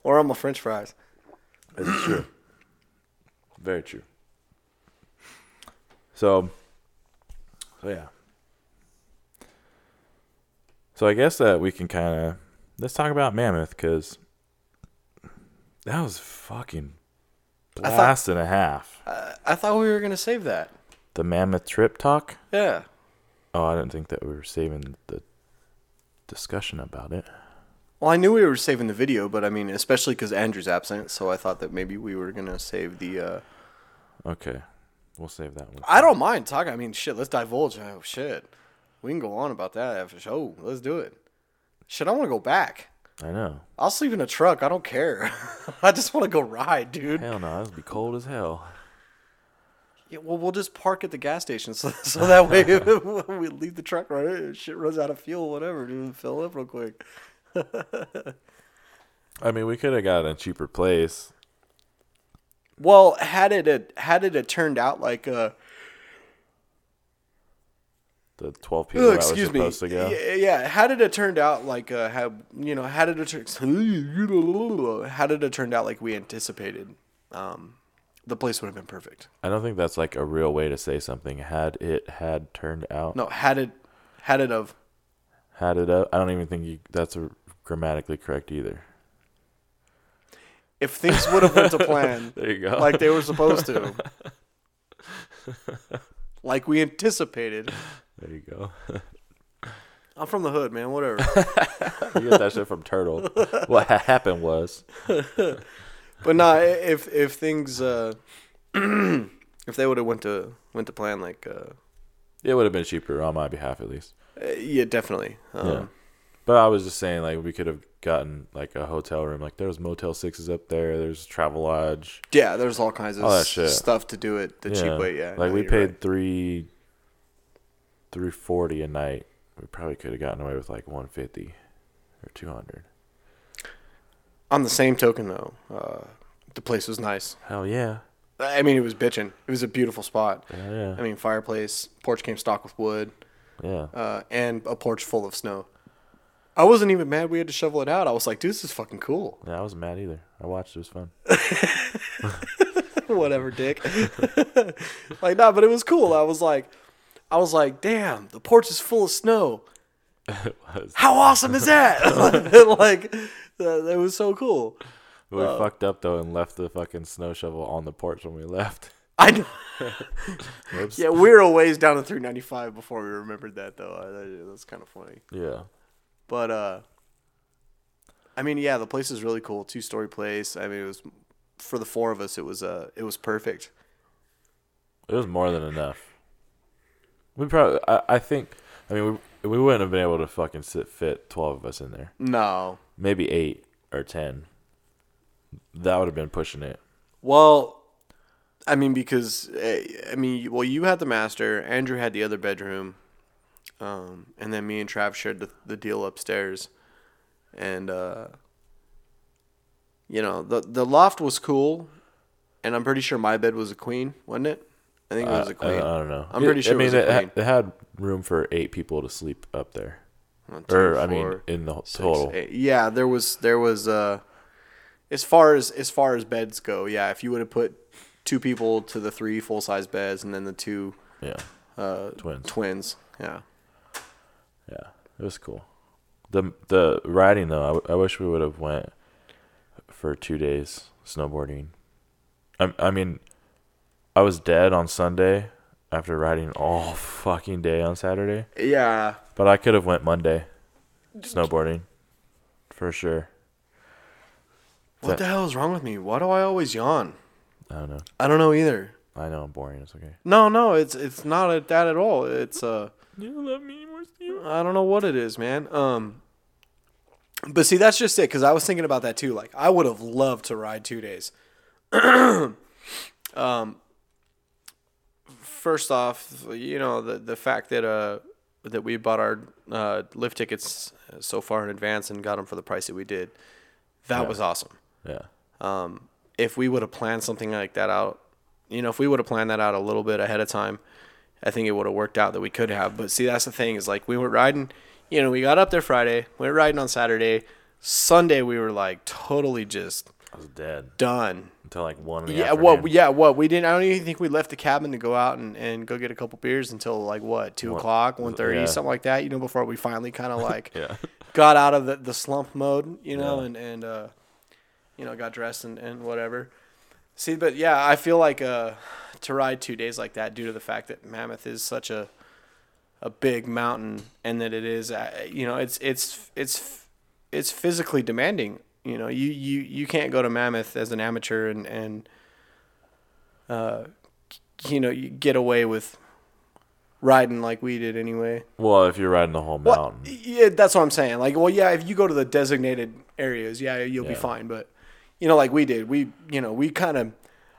Or on my French fries. It's true. Very true. So, so yeah. So I guess that we can kind of let's talk about Mammoth because that was fucking I thought- and a half. I, I thought we were gonna save that. The Mammoth trip talk. Yeah. Oh, I didn't think that we were saving the discussion about it. Well, I knew we were saving the video, but I mean, especially because Andrew's absent, so I thought that maybe we were gonna save the. uh Okay, we'll save that one. I don't mind talking. I mean, shit. Let's divulge. Oh shit, we can go on about that after show. Let's do it. Shit, I want to go back. I know. I'll sleep in a truck. I don't care. <laughs> I just want to go ride, dude. Hell no, this would be cold as hell. Yeah, well, we'll just park at the gas station <laughs> so, so that way <laughs> we leave the truck right. Shit runs out of fuel, whatever, dude. Fill up real quick. <laughs> I mean, we could have got a cheaper place. Well, had it had it turned out like uh, The twelve people Ugh, that was excuse me. to go. Yeah, yeah. How did it turned out like uh, how you know how did it turn how did it turned out like we anticipated? Um, the place would have been perfect. I don't think that's like a real way to say something. Had it had turned out, No, had it had it of had it up. I don't even think you, that's a, grammatically correct either. if things would have went to plan <laughs> There you go. like they were supposed to, <laughs> like we anticipated. there you go. I'm from the hood, man. Whatever. <laughs> you get that shit from Turtle. What happened was, But nah, if if things uh, <clears throat> if they would have went to went to plan like uh, it would have been cheaper on my behalf at least. Uh, yeah, definitely. Um, Yeah. But I was just saying, like, we could have gotten like a hotel room. Like, there was Motel Sixes up there. There's Travelodge. Yeah, there's all kinds of All stuff to do it the cheap way. Yeah, like no, we paid right. three, three forty a night. We probably could have gotten away with like one fifty or two hundred. On the same token, though, uh, the place was nice. Hell yeah, I mean, it was bitching. It was a beautiful spot. yeah, yeah, I mean, fireplace, porch came stocked with wood, yeah. uh, and a porch full of snow. I wasn't even mad we had to shovel it out. I was like, dude, this is fucking cool. Yeah, I wasn't mad either. I watched. It was fun. <laughs> Whatever, dick. <laughs> like, nah, but it was cool. I was like, I was like, damn, the porch is full of snow. <laughs> it was. How awesome is that? like, uh, it was so cool. We fucked up though and left the fucking snow shovel on the porch when we left. <laughs> I. <laughs> Yeah, we were a ways down to 395 before we remembered that, though. That, that's kind of funny. Yeah. But, uh, I mean, yeah, the place is really cool. Two story place. I mean, it was, for the four of us, it was, uh, it was perfect. It was more than enough. We probably. I, I think. I mean, we we wouldn't have been able to fucking sit fit twelve of us in there. No. Maybe eight or ten. that would have been pushing it. Well, I mean, because eh, I mean, well, you had the master. Andrew had the other bedroom, um, and then me and Trav shared the the deal upstairs, and uh, you know the the loft was cool, and I'm pretty sure my bed was a queen, wasn't it? I think it was a queen. I, I don't know. I'm pretty sure I mean, it was a it, it had room for eight people to sleep up there, One, two, or I mean, in the six, total. eight. Yeah, there was there was uh, as far as as far as beds go, yeah. If you would have put two people to the three full size beds, and then the two Yeah, uh, Twins. twins, yeah. yeah, it was cool. the The riding though, I, w- I wish we would have went for two days snowboarding. I I mean, I was dead on Sunday after riding all fucking day on Saturday, Yeah. but I could have went Monday snowboarding for sure. What the hell is wrong with me? Why do I always yawn? I don't know. I don't know either. I know I'm boring. It's okay. No, no, it's it's not at that at all. It's uh You don't love me anymore, Steve. I don't know what it is, man. Um but see, that's just it cuz I was thinking about that too. Like I would have loved to ride 2 days. <clears throat> um first off, you know, the the fact that uh that we bought our uh lift tickets so far in advance and got them for the price that we did. That Yeah. was awesome. Yeah. Um, if we would have planned something like that out, you know, if we would have planned that out a little bit ahead of time, I think it would have worked out that we could have. But see, that's the thing is like we were riding, you know, we got up there Friday, we were riding on Saturday. Sunday, we were like totally just I was dead done. until like one. In the Yeah, afternoon. what? Yeah, what? We didn't. I don't even think we left the cabin to go out and, and go get a couple beers until like what two One- o'clock, one thirty, yeah. something like that. You know, before we finally kind of <laughs> like Yeah. got out of the, the slump mode, you know, Yeah. and and uh, you know got dressed and, and whatever. See, but yeah, I feel like uh, to ride two days like that due to the fact that Mammoth is such a a big mountain and that it is, uh, you know, it's it's it's it's physically demanding. You know, you you you can't go to Mammoth as an amateur and and uh, you know you get away with riding like we did anyway. Well, if you're riding the whole Well, mountain, yeah, that's what I'm saying. Like, well, yeah, if you go to the designated areas, yeah, you'll be fine. But you know, like we did, we you know we kind of,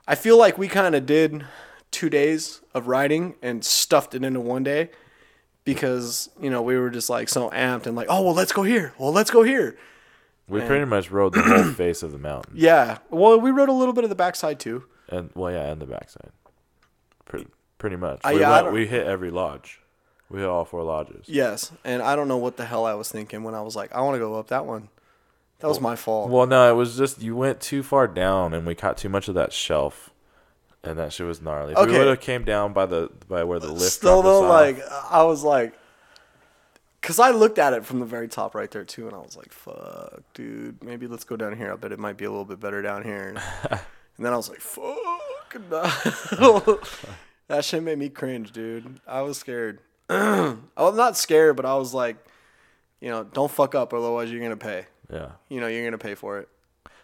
I feel like we kind of did two days of riding and stuffed it into one day because you know we were just like so amped and like, oh well, let's go here. Well, let's go here. we pretty much rode the whole <clears throat> face of the mountain, Yeah. Well, we rode a little bit of the backside too. and well, yeah, and the backside. Pretty, pretty much. We, yeah, went- we hit every lodge. We hit all four lodges. Yes, and I don't know what the hell I was thinking when I was like, I want to go up that one. That was my fault. Well, no, it was just you went too far down, and we caught too much of that shelf, and that shit was gnarly. If Okay. we would have came down by the by where the lift. Still though, like I was like, cause I looked at it from the very top right there too, and I was like, "Fuck, dude, maybe let's go down here. I bet it might be a little bit better down here." <laughs> And, then I was like, "Fuck, no." <laughs> that shit made me cringe, dude. I was scared. <clears throat> I was not scared, but I was like, you know, don't fuck up, otherwise you're gonna pay. Yeah, You know, you're gonna pay for it.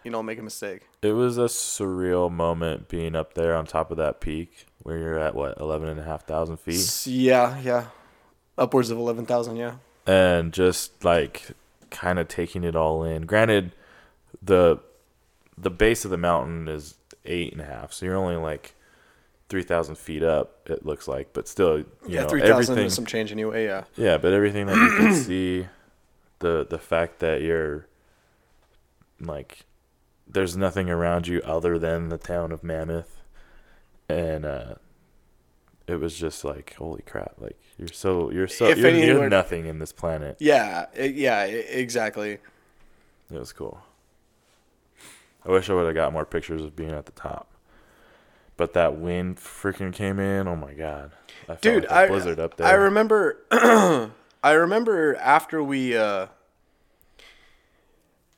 You don't make a mistake. it was a surreal moment being up there on top of that peak where you're at what eleven and a half thousand feet, S- Yeah, yeah, upwards of eleven thousand. Yeah. and just like kind of taking it all in. Granted, the the base of the mountain is eight and a half, so you're only like three thousand feet up. It looks like, but still, you yeah, know, three thousand some change anyway. Yeah. Yeah, but everything that you can <coughs> see, the the fact that you're like, there's nothing around you other than the town of Mammoth, and uh, it was just like, holy crap! Like you're so you're so If you're, you're nothing in this planet. Yeah, yeah, exactly. It was cool. I wish I would have got more pictures of being at the top. But that wind freaking came in. Oh my god, I Dude, like a I blizzard up there. I remember <clears throat> I remember after we uh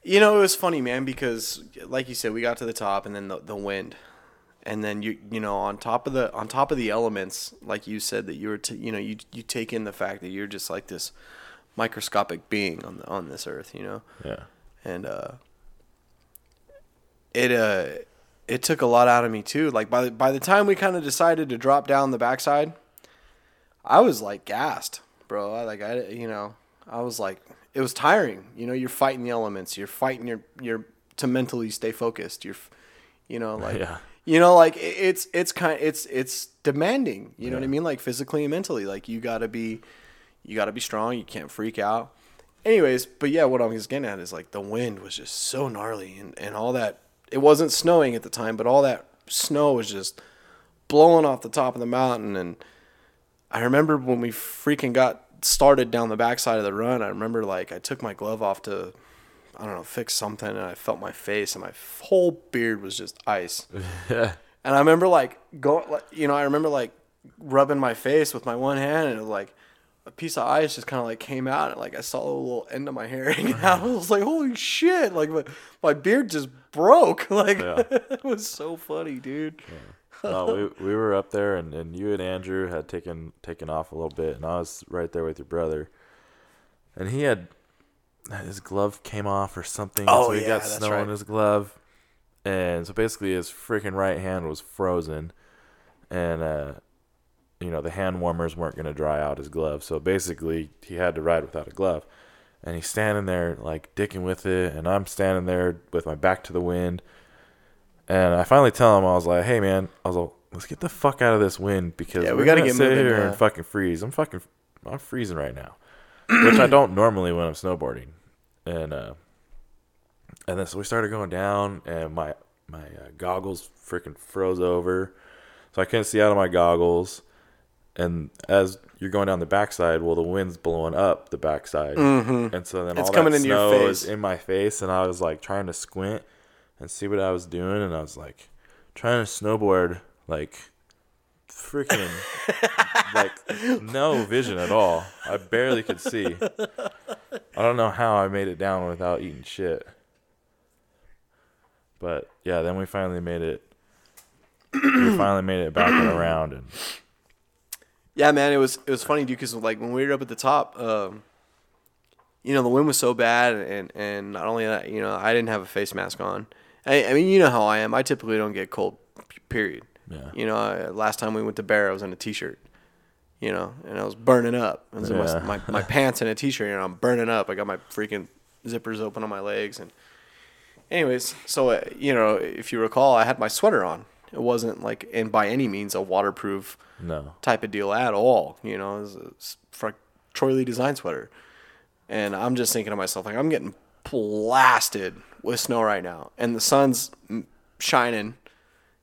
you know, it was funny, man, because like you said, we got to the top and then the, the wind. And then you you know, on top of the on top of the elements, like you said that you were t- you know, you you take in the fact that you're just like this microscopic being on the on this earth, you know. yeah, and uh it uh it took a lot out of me too like by the by the time we kind of decided to drop down the backside i was like gassed bro I, like i you know i was like it was tiring you know you're fighting the elements you're fighting your your to mentally stay focused. You're, you know, <laughs> like Yeah. you know, like it- it's it's kind it's it's demanding. You know what I mean? Like physically and mentally. Like you got to be you got to be strong. You can't freak out. Anyways, but yeah, what I was getting at is like the wind was just so gnarly and, and all that. It wasn't snowing at the time, but all that snow was just blowing off the top of the mountain. And I remember when we freaking got started down the backside of the run, I remember like I took my glove off to, I don't know, fix something, and I felt my face, and my whole beard was just ice. <laughs> Yeah. And I remember like going, like, you know, I remember like rubbing my face with my one hand, and it was like a piece of ice just kind of like came out, and like I saw a little end of my hair <laughs> hanging out. I was like, holy shit! Like my, my beard just broke. <laughs> Like Yeah. it was so funny, dude. No, <laughs> we we were up there, and, and you and Andrew had taken taken off a little bit, and I was right there with your brother, and he had his glove came off or something, Oh, so he yeah, got snow right. in his glove, and so basically his freaking right hand was frozen, and uh, you know the hand warmers weren't gonna dry out his glove, so basically he had to ride without a glove, and he's standing there like dicking with it, and I'm standing there with my back to the wind. And I finally tell him, I was like, "Hey, man, I was like, let's get the fuck out of this wind because Yeah, we gotta get sit here yeah. and fucking freeze. I'm fucking, I'm freezing right now, which I don't normally when I'm snowboarding." And uh, and then so we started going down, and my my uh, goggles freaking froze over, so I couldn't see out of my goggles. And as you're going down the backside, well, the wind's blowing up the backside, and so then It's all coming that into your snow face. is in my face, and I was like trying to squint and see what I was doing, and I was like trying to snowboard like freaking like no vision at all. I barely could see. I don't know how I made it down without eating shit. But yeah, then we finally made it. we finally made it back and around, and Yeah, man, it was it was funny, dude, because like when we were up at the top, um, you know, the wind was so bad, and and not only that, you know, I didn't have a face mask on. I, I mean, you know how I am. I typically don't get cold. Period. Yeah. You know, I, last time we went to Bear, I was in a t-shirt. You know, and I was burning up. Was in Yeah. my, my my <laughs> pants and a t-shirt, and I'm burning up. I got my freaking zippers open on my legs, and anyways, so uh, you know, if you recall, I had my sweater on. It wasn't like, and by any means, a waterproof no, type of deal at all. You know, it was a Troy Lee design sweater, and I'm just thinking to myself like I'm getting blasted with snow right now, and the sun's shining.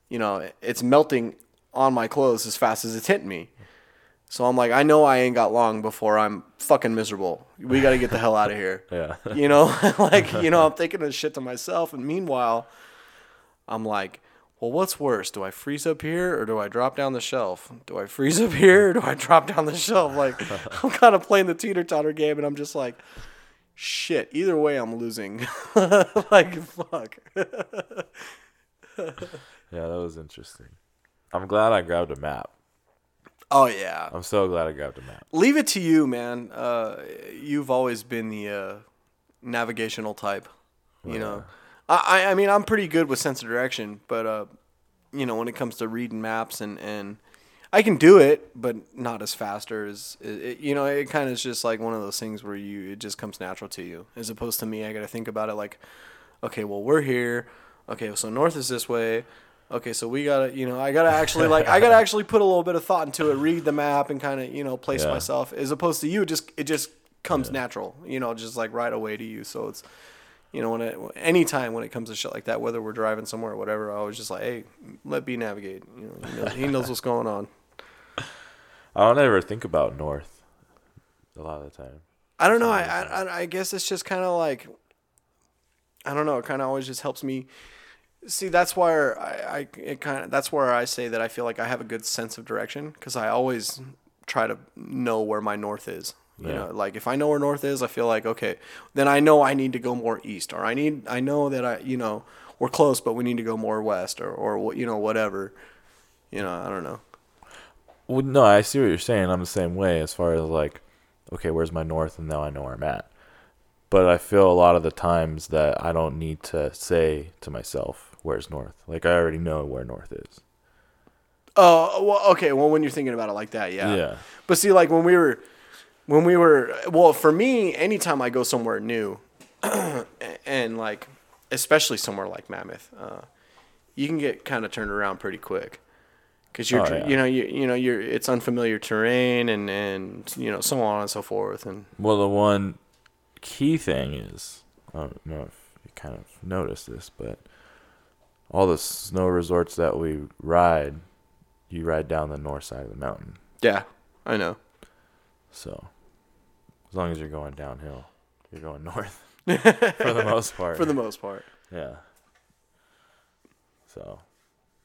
You know, it's melting on my clothes as fast as it's hitting me. So I'm like, I know I ain't got long before I'm fucking miserable. We got to get the hell out of here. <laughs> yeah, <laughs> You know, <laughs> like, you know, I'm thinking this shit to myself. And meanwhile, I'm like, well, what's worse? Do I freeze up here or do I drop down the shelf? Do I freeze up here or do I drop down the shelf? Like, I'm kind of playing the teeter totter game and I'm just like, shit, either way, I'm losing. <laughs> like, fuck. <laughs> yeah, that was interesting. I'm glad I grabbed a map. Oh, yeah. I'm so glad I grabbed a map. Leave it to you, man. Uh, you've always been the uh, navigational type. You know, I, I- I mean, I'm pretty good with sense of direction, but uh, you know, when it comes to reading maps and and I can do it, but not as fast or as it, it- you know. It kind of is just like one of those things where you it just comes natural to you, as opposed to me. I got to think about it like, okay, well, we're here. Okay, so north is this way. Okay, so we gotta, you know, I gotta actually like, I gotta <laughs> actually put a little bit of thought into it, read the map, and kind of, you know, place Yeah. myself. As opposed to you, it just it just comes natural, you know, just like right away to you. So it's, you know, when it anytime when it comes to shit like that, whether we're driving somewhere or whatever, I was just like, hey, let B navigate. You know, he knows, he knows what's going on. I don't ever think about north. A lot of the time. I don't know. I I, I- guess it's just kind of like I don't know. It kind of always just helps me. See, that's where I, I it kind of that's where I say that I feel like I have a good sense of direction because I always try to know where my north is. You Yeah. know, like if I know where north is, I feel like okay, then I know I need to go more east, or I need I know that I you know we're close, but we need to go more west, or or you know whatever. You know, I don't know. Well, no, I see what you're saying. I'm the same way as far as like, okay, where's my north, and now I know where I'm at. But I feel a lot of the times that I don't need to say to myself, "Where's north?" Like I already know where north is. Oh, well, okay. Well, when you're thinking about it like that, yeah. Yeah. But see, like when we were, when we were, well, for me, anytime I go somewhere new, <clears throat> and like, especially somewhere like Mammoth, uh, you can get kind of turned around pretty quick. Because you're, Oh, yeah. you know, you you know, you're it's unfamiliar terrain and and you know so on and so forth and Well, the one key thing is, I don't know if you kind of noticed this, but all the snow resorts that we ride, you ride down the north side of the mountain. yeah, I know. So, as long as you're going downhill, you're going north <laughs> for the most part. For the most part, yeah. So,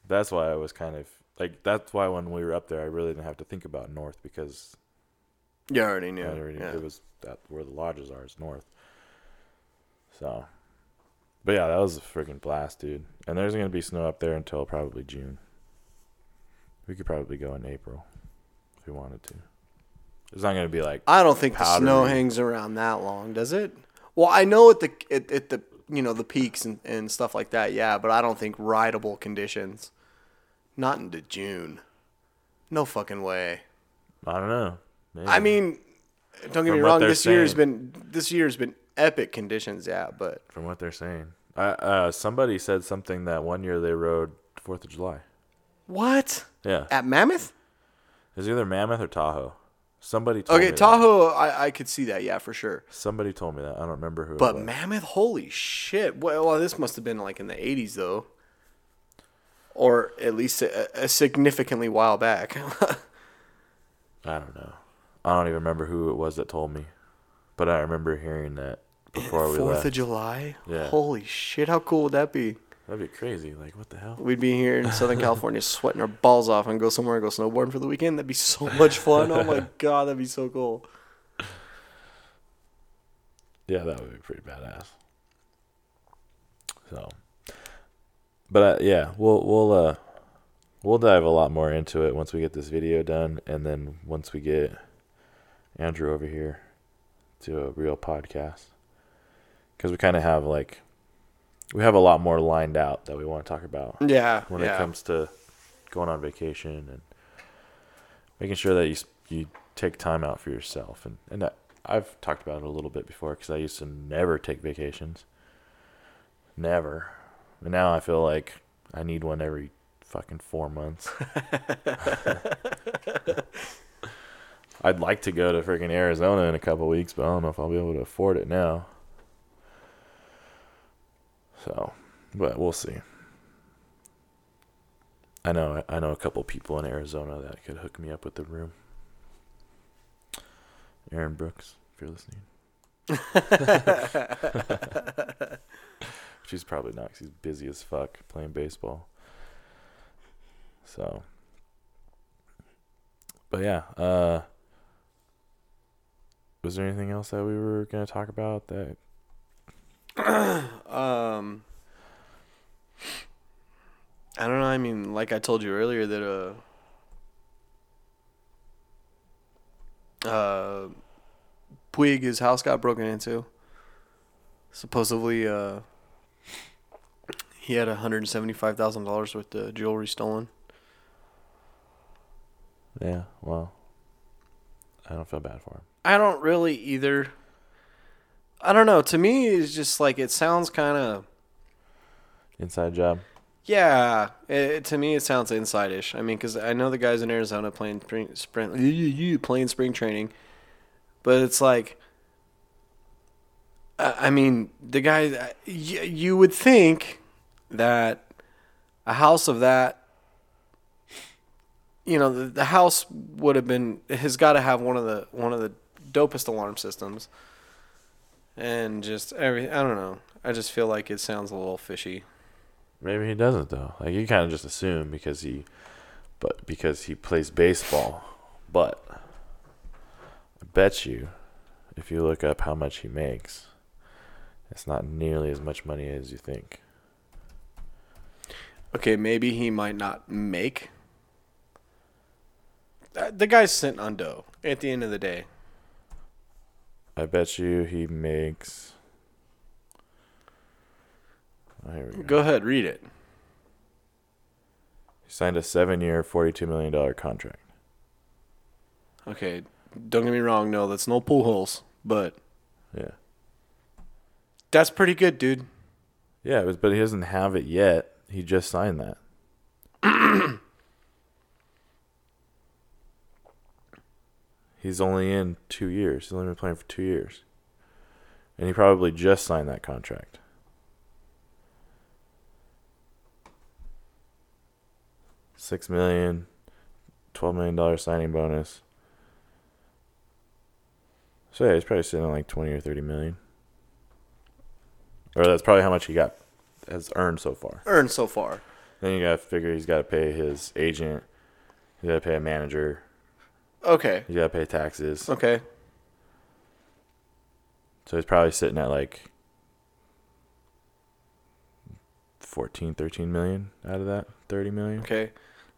that's why I was kind of like that's why when we were up there, I really didn't have to think about north because you already knew. I already yeah. it was that where the lodges are is north. So, but yeah, that was a freaking blast, dude. And there's gonna be snow up there until probably June. We could probably go in April if we wanted to. It's not gonna be like I don't think the snow hangs around that long, does it? Well, I know at the at, at the you know the peaks and, and stuff like that, yeah, but I don't think rideable conditions. Not into June. No fucking way. I don't know. Maybe. I mean, don't get From me what wrong. they're This year's been this year's been epic conditions, yeah. But from what they're saying, I, uh, somebody said something that one year they rode Fourth of July. what Yeah, at Mammoth? it's either Mammoth or Tahoe. Somebody told me Okay, that. Tahoe, I, I could see that, yeah, for sure. Somebody told me that. I don't remember who. But it was. Mammoth, holy shit! Well, well, this must have been like in the '80s, though, or at least a, a significantly while back. <laughs> I don't know. I don't even remember who it was that told me, but I remember hearing that before we Fourth of July. Yeah. Holy shit! How cool would that be? That'd be crazy. Like, what the hell? We'd be here in Southern <laughs> California sweating our balls off and go somewhere and go snowboarding for the weekend. That'd be so much fun. Oh my <laughs> god, that'd be so cool. Yeah, that would be pretty badass. So, but uh, yeah, we'll we'll uh we'll dive a lot more into it once we get this video done, and then once we get Andrew over here to a real podcast, because we kind of have like we have a lot more lined out that we want to talk about Yeah. when yeah. it comes to going on vacation and making sure that you you take time out for yourself and and that, I've talked about it a little bit before because I used to never take vacations, never, and now I feel like I need one every fucking four months. <laughs> I'd like to go to freaking Arizona in a couple weeks, but I don't know if I'll be able to afford it now. So, but we'll see. I know I know a couple people in Arizona that could hook me up with the room. Aaron Brooks, if you're listening. <laughs> <laughs> She's probably not. She's busy as fuck playing baseball. So, but yeah. Uh, was there anything else that we were gonna talk about that <coughs> Um, I don't know. I mean, like I told you earlier, that uh, uh, Puig, his house got broken into. Supposedly, uh, he had hundred and seventy-five thousand dollars worth of jewelry stolen. Yeah, well, I don't feel bad for him. I don't really either. I don't know. To me, it's just like it sounds kind of. Inside job. Yeah, it, to me it sounds inside-ish. I mean, because I know the guys in Arizona playing spring, spring, <laughs> playing spring training, but it's like, I I mean, the guy. You, you would think that a house of that, you know, the, the house would have been has got to have one of the one of the dopest alarm systems, and just every. I don't know. I just feel like it sounds a little fishy. Maybe he doesn't though. Like you kind of just assume because he, but because he plays baseball. But I bet you, if you look up how much he makes, it's not nearly as much money as you think. Okay, maybe he might not make. Uh, The guy's sent on dough at the end of the day. I bet you he makes. Oh, here we go. Go ahead, read it. He signed a seven-year, forty-two million dollar contract. Okay, don't get me wrong. No, that's no pool holes, but Yeah, that's pretty good, dude. Yeah, it was, but he doesn't have it yet. He just signed that. <clears throat> He's only in two years. He's only been playing for two years, and he probably just signed that contract. Six million, twelve million dollar signing bonus. So yeah, he's probably sitting on like twenty or thirty million. Or that's probably how much he got has earned so far. Earned so far. Then you gotta figure he's gotta pay his agent, he's gotta pay a manager, Okay. he's gotta pay taxes. Okay. So he's probably sitting at like 14, 13 million out of that 30 million. Okay.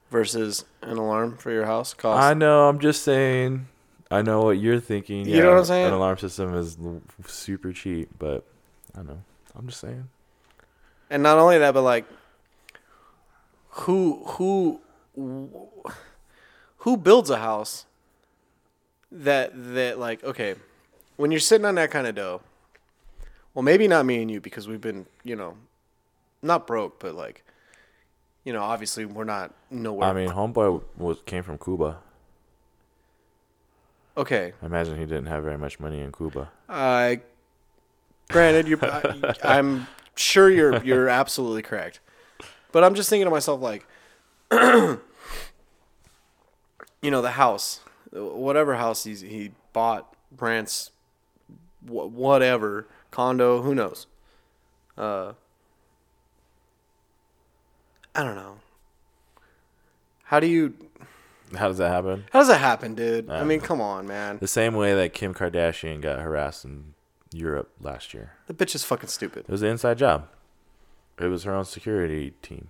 Versus an alarm for your house costs. I know, I'm just saying. I know what you're thinking. You know what I'm saying? An alarm system is super cheap, but I don't know. I'm just saying. And not only that, but like, who who who builds a house that that like okay, when you're sitting on that kind of dough, well, maybe not me and you because we've been you know, not broke, but like, you know, obviously we're not nowhere. I mean, homeboy was came from Cuba. okay, I imagine he didn't have very much money in Cuba. I granted you, <laughs> I'm sure you're <laughs> you're absolutely correct, but I'm just thinking to myself like, <clears throat> you know, the house, whatever house he's, he bought, rents, wh- whatever condo, who knows? Uh, I don't know. How do you? How does that happen? How does that happen, dude? I don't mean, know. come on, man. The same way that Kim Kardashian got harassed in Europe last year. The bitch is fucking stupid. It was an inside job. It was her own security team.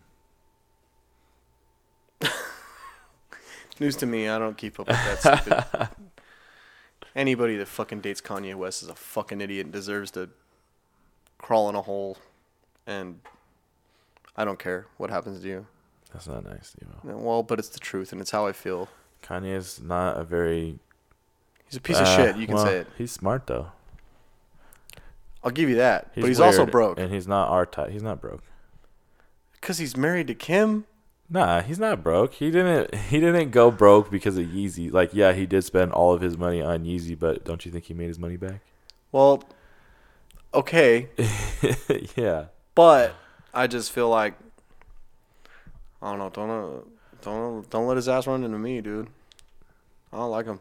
<laughs> News to me. I don't keep up with that stupid. <laughs> Anybody that fucking dates Kanye West is a fucking idiot and deserves to crawl in a hole. And I don't care what happens to you. That's not nice, Devo. Well, but it's the truth and it's how I feel. Kanye's not a very. He's a piece of uh, shit. You can well, say it. He's smart though. I'll give you that. but he's also weird, broke and he's not our type. He's not broke. because he's married to Kim. Nah, he's not broke. He didn't. He didn't go broke because of Yeezy. Like, yeah, he did spend all of his money on Yeezy, but don't you think he made his money back? Well, okay, <laughs> yeah. but I just feel like I don't know. Don't don't don't let his ass run into me, dude. I don't like him.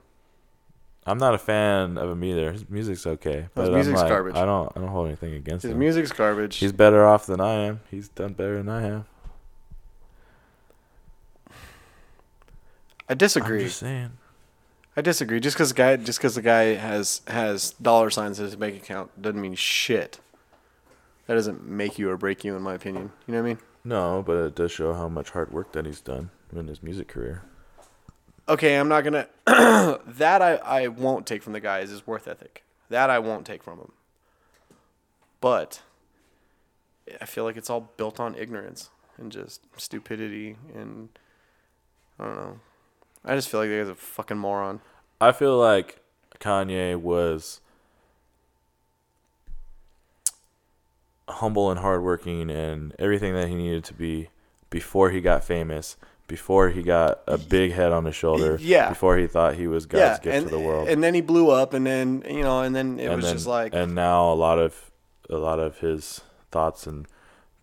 I'm not a fan of him either. His music's okay, but I'm music's like, garbage. I don't. I don't hold anything against him. His him. music's garbage. He's better off than I am. He's done better than I have. I disagree. I'm just saying. I disagree. Just because guy, just because the guy has has dollar signs in his bank account doesn't mean shit. That doesn't make you or break you, in my opinion. You know what I mean? No, but it does show how much hard work that he's done in his music career. Okay, I'm not gonna. <clears throat> that I I won't take from the guy is his worth ethic. That I won't take from him. But I feel like it's all built on ignorance and just stupidity and I don't know. I just feel like the guy's a fucking moron. I feel like Kanye was humble and hardworking and everything that he needed to be before he got famous, before he got a big head on his shoulder, Yeah. before he thought he was God's gift and, to the world. and then he blew up, and then you know, and then it and was then, just like and now a lot of a lot of his thoughts and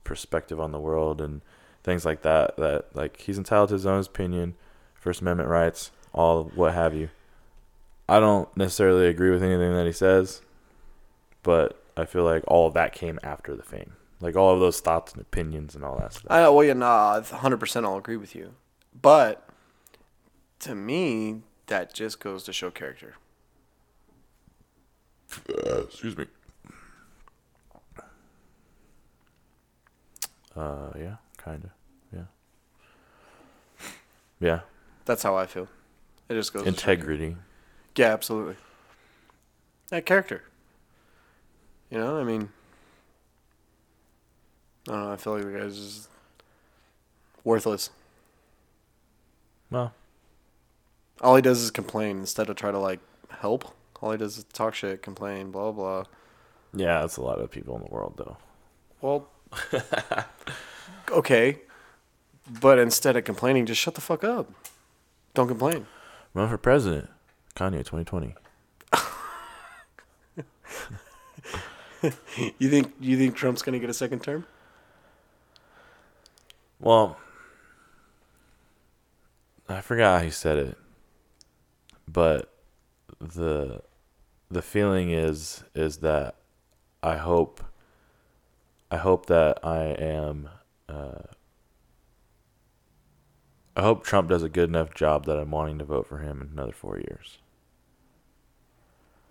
perspective on the world and things like that that like he's entitled to his own opinion first amendment rights all what have you i don't necessarily agree with anything that he says but i feel like all of that came after the fame like all of those thoughts and opinions and all that stuff I know. Well, yeah, nah, hundred percent. I'll agree with you, but to me, that just goes to show character. Uh, excuse me uh yeah kind of yeah yeah That's how I feel. It just goes to show integrity Yeah, absolutely. That character. You know, I mean, I don't know. I feel like the guy's just worthless. well All he does is complain instead of try to like help. All he does is talk shit, complain, blah blah. Yeah, that's a lot of people in the world, though. Well, <laughs> okay, but instead of complaining, just shut the fuck up. Don't complain. Run for president. Kanye 2020. <laughs> You think you think Trump's gonna get a second term? Well, I forgot how he said it, but the the feeling is is that I hope I hope that I am uh, I hope Trump does a good enough job that I'm wanting to vote for him in another four years.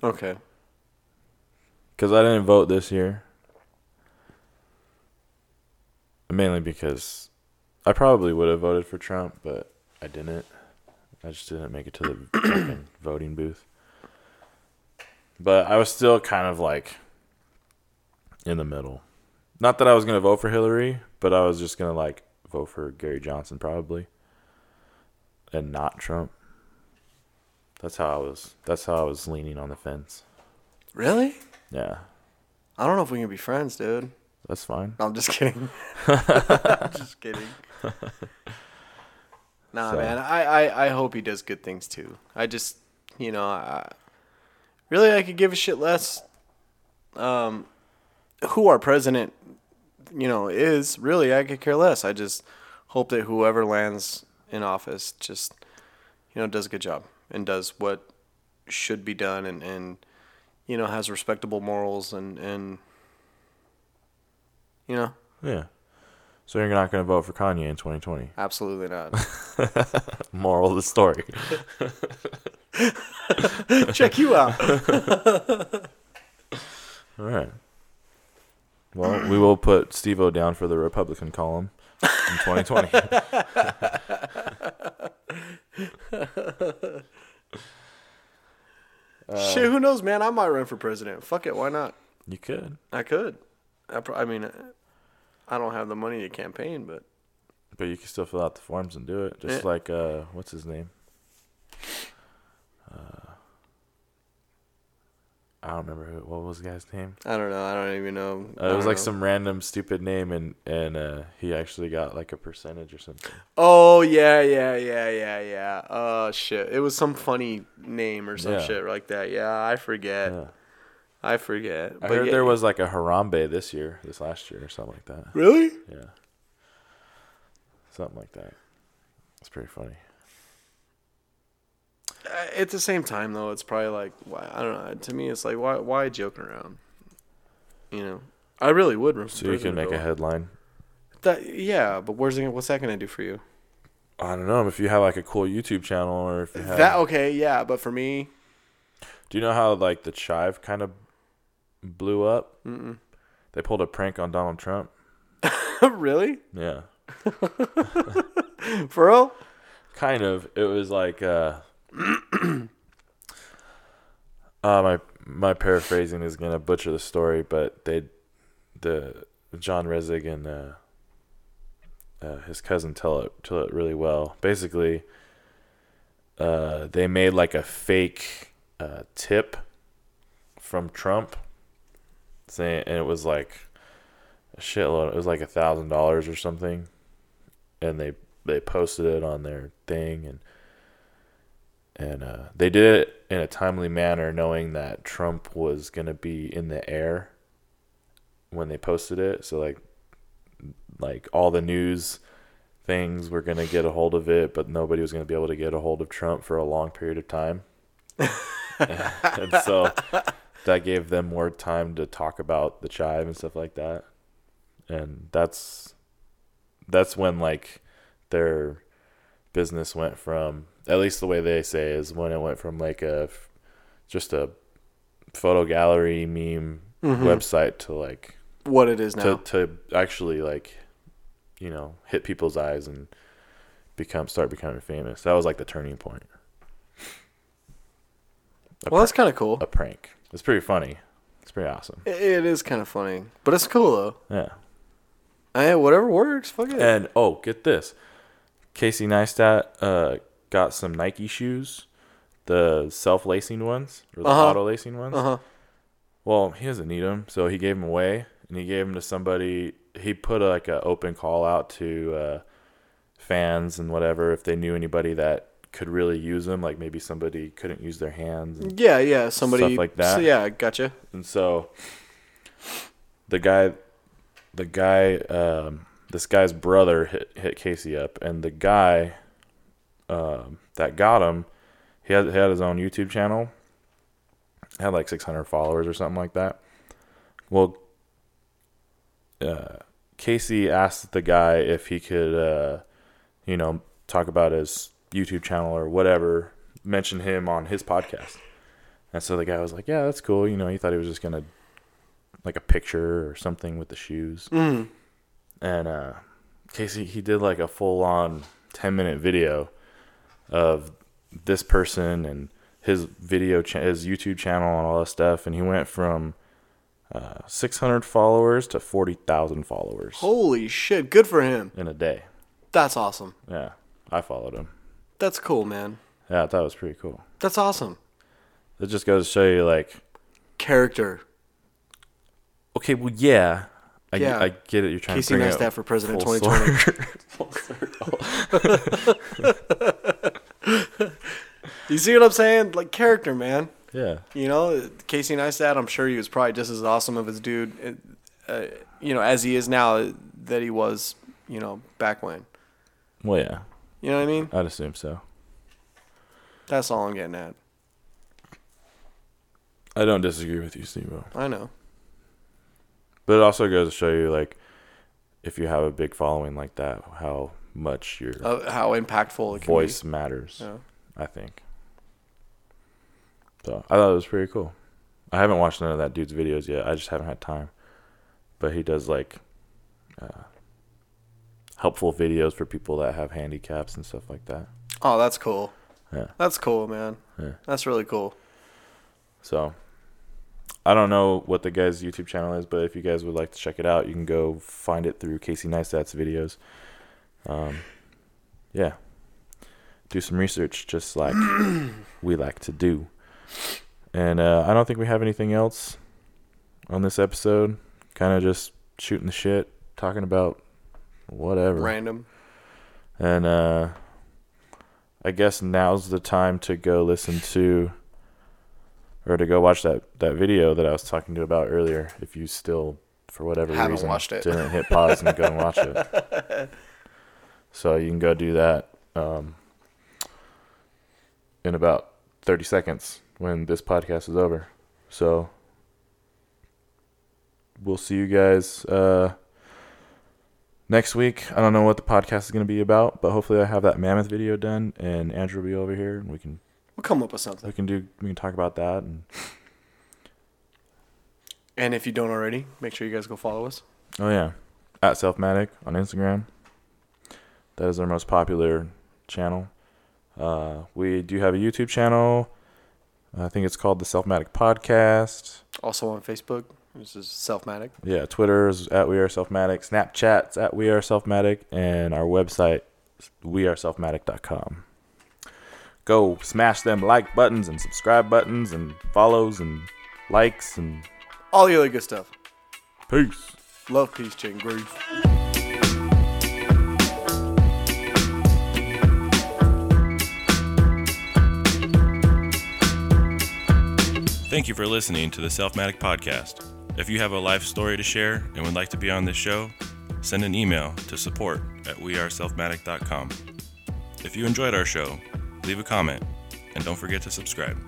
Okay. Because I didn't vote this year. Mainly because I probably would have voted for Trump, but I didn't. I just didn't make it to the <coughs> fucking voting booth. But I was still kind of like in the middle. Not that I was going to vote for Hillary, but I was just going to like vote for Gary Johnson probably and not Trump. That's how I was that's how I was leaning on the fence. Really? Yeah. I don't know if we can be friends, dude. That's fine. No, I'm just kidding. <laughs> <laughs> just kidding. <laughs> Nah, So- man. I, I, I hope he does good things too. I just, you know, I, really, I could give a shit less. Um, who our president, you know, is really, I could care less. I just hope that whoever lands in office just, you know, does a good job and does what should be done and, and you know, has respectable morals and, and you know, Yeah. So you're not going to vote for Kanye in 2020. absolutely not. <laughs> Moral of the story. <laughs> Check you out. <laughs> All right. Well, we will put Steve O down for the Republican column in 2020. Shit, who knows, man? I might run for president. Fuck it, why not? you could. I could. I, pro- I mean, uh, I don't have the money to campaign, but But you can still fill out the forms and do it. Just Yeah. like, uh, what's his name? Uh, I don't remember who, what was the guy's name. I don't know. I don't even know. Uh, it was like know. some random stupid name, and and uh, he actually got like a percentage or something. Oh yeah, yeah, yeah, yeah, yeah. Oh shit, it was some funny name or some Yeah. shit like that. Yeah, I forget. Yeah. I forget. I But heard yeah- there was like a Harambe this year, this last year, or something like that. really. Yeah. Something like that. It's pretty funny. Uh, At the same time, though, it's probably like why I don't know. To me, it's like why why joking around? You know, I really would So you can make a headline. That yeah, but where's it, what's that gonna do for you? I don't know if you have like a cool YouTube channel or if you have. That okay, yeah, but for me, Do you know how like the chive kind of blew up? mm-mm. They pulled a prank on Donald Trump. <laughs> really, Yeah. <laughs> for real? Kind of. It was like uh <clears throat> uh my my paraphrasing is gonna butcher the story, but they the John Resig and uh, uh his cousin tell it tell it really well. Basically, uh they made like a fake uh tip from Trump saying and it was like a shitload it was like a thousand dollars or something and they they posted it on their thing and and uh, they did it in a timely manner, knowing that Trump was gonna be in the air when they posted it. So like, like all the news things were gonna get a hold of it, but nobody was gonna be able to get a hold of Trump for a long period of time. <laughs> and so that gave them more time to talk about the chive and stuff like that. And that's that's when like their business went from at least the way they say is when it went from like a just a photo gallery meme mm-hmm. website to like What it is now? to to actually like you know hit people's eyes and become start becoming famous. That was like the turning point. A, well, that's kind of cool. a prank. It's pretty funny. It's pretty awesome. It, it is kind of funny, but it's cool though. Yeah. Hey, whatever works. Fuck it. And oh, get this. Casey Neistat uh, got some Nike shoes, the self lacing ones or the Uh-huh. auto lacing ones. Uh huh. Well, he doesn't need them, so he gave them away, and he gave them to somebody. he put a, like an open call out to uh, fans and whatever if they knew anybody that could really use them, like maybe somebody couldn't use their hands. And, Yeah, yeah. Somebody like that. So, yeah, gotcha. and so the guy, the guy, um, this guy's brother hit hit Casey up, and the guy um, that got him, he had, he had his own YouTube channel, had like 600 followers or something like that. Well, uh, Casey asked the guy if he could, uh, you know, talk about his YouTube channel or whatever, mention him on his podcast. And so the guy was like, "Yeah, that's cool." You know, he thought he was just gonna like a picture or something with the shoes. Mm. And uh, Casey, he did like a full on 10 minute video of this person and his video, cha- his YouTube channel and all that stuff. And he went from uh, 600 followers to 40,000 followers Holy shit! Good for him. in a day. That's awesome. Yeah, I followed him. That's cool, man. Yeah, I thought it was pretty cool. That's awesome. It just goes to show you, like, Character. okay, well, yeah, I, Yeah. I get it. You're trying Casey to bring Neistat for president full 2020. <laughs> <laughs> You see what I'm saying? Like character, man. yeah, You know, Casey Neistat. I'm sure he was probably just as awesome of his dude, uh, you know, as he is now that he was, you know, back when. well, yeah, You know what I mean? I'd assume so. That's all I'm getting at. I don't disagree with you, Steve. I know. But it also goes to show you, like, if you have a big following like that, how much your Uh, how impactful it can voice matters. Yeah. I think. So I thought it was pretty cool. I haven't watched none of that dude's videos yet. I just haven't had time. But he does like uh, helpful videos for people that have handicaps and stuff like that. Oh, that's cool. Yeah. That's cool, man. Yeah. That's really cool. So I don't know what the guy's YouTube channel is, but if you guys would like to check it out, you can go find it through Casey Neistat's videos. Um, yeah. Do some research just like <clears throat> we like to do. And uh, I don't think we have anything else on this episode. Kind of just shooting the shit, talking about whatever. Random. And uh, I guess now's the time to go listen to or to go watch that, that video that I was talking to about earlier. If you still, for whatever Haven't reason, watched it. didn't hit pause and go and watch it. <laughs> So you can go do that um, in about 30 seconds when this podcast is over. So we'll see you guys. Uh, next week. I don't know what the podcast is going to be about, but hopefully I have that mammoth video done and Andrew will be over here and we can We'll come up with something. we can do we can talk about that and <laughs> And if you don't already, make sure you guys go follow us. oh yeah, at Selfmatic on Instagram. That is our most popular channel. Uh, we do have a YouTube channel. I think it's called the Selfmatic Podcast. Also on Facebook. This is Selfmatic. Yeah, Twitter is at We Are Selfmatic. Snapchat's at We Are Selfmatic, and our website weareselfmatic.com. Go smash them like buttons and subscribe buttons and follows and likes and All the other good stuff. peace. Love, peace, chicken grief. Thank you for listening to the Selfmatic Podcast. If you have a life story to share and would like to be on this show, send an email to support at weareselfmatic.com. If you enjoyed our show, leave a comment and don't forget to subscribe.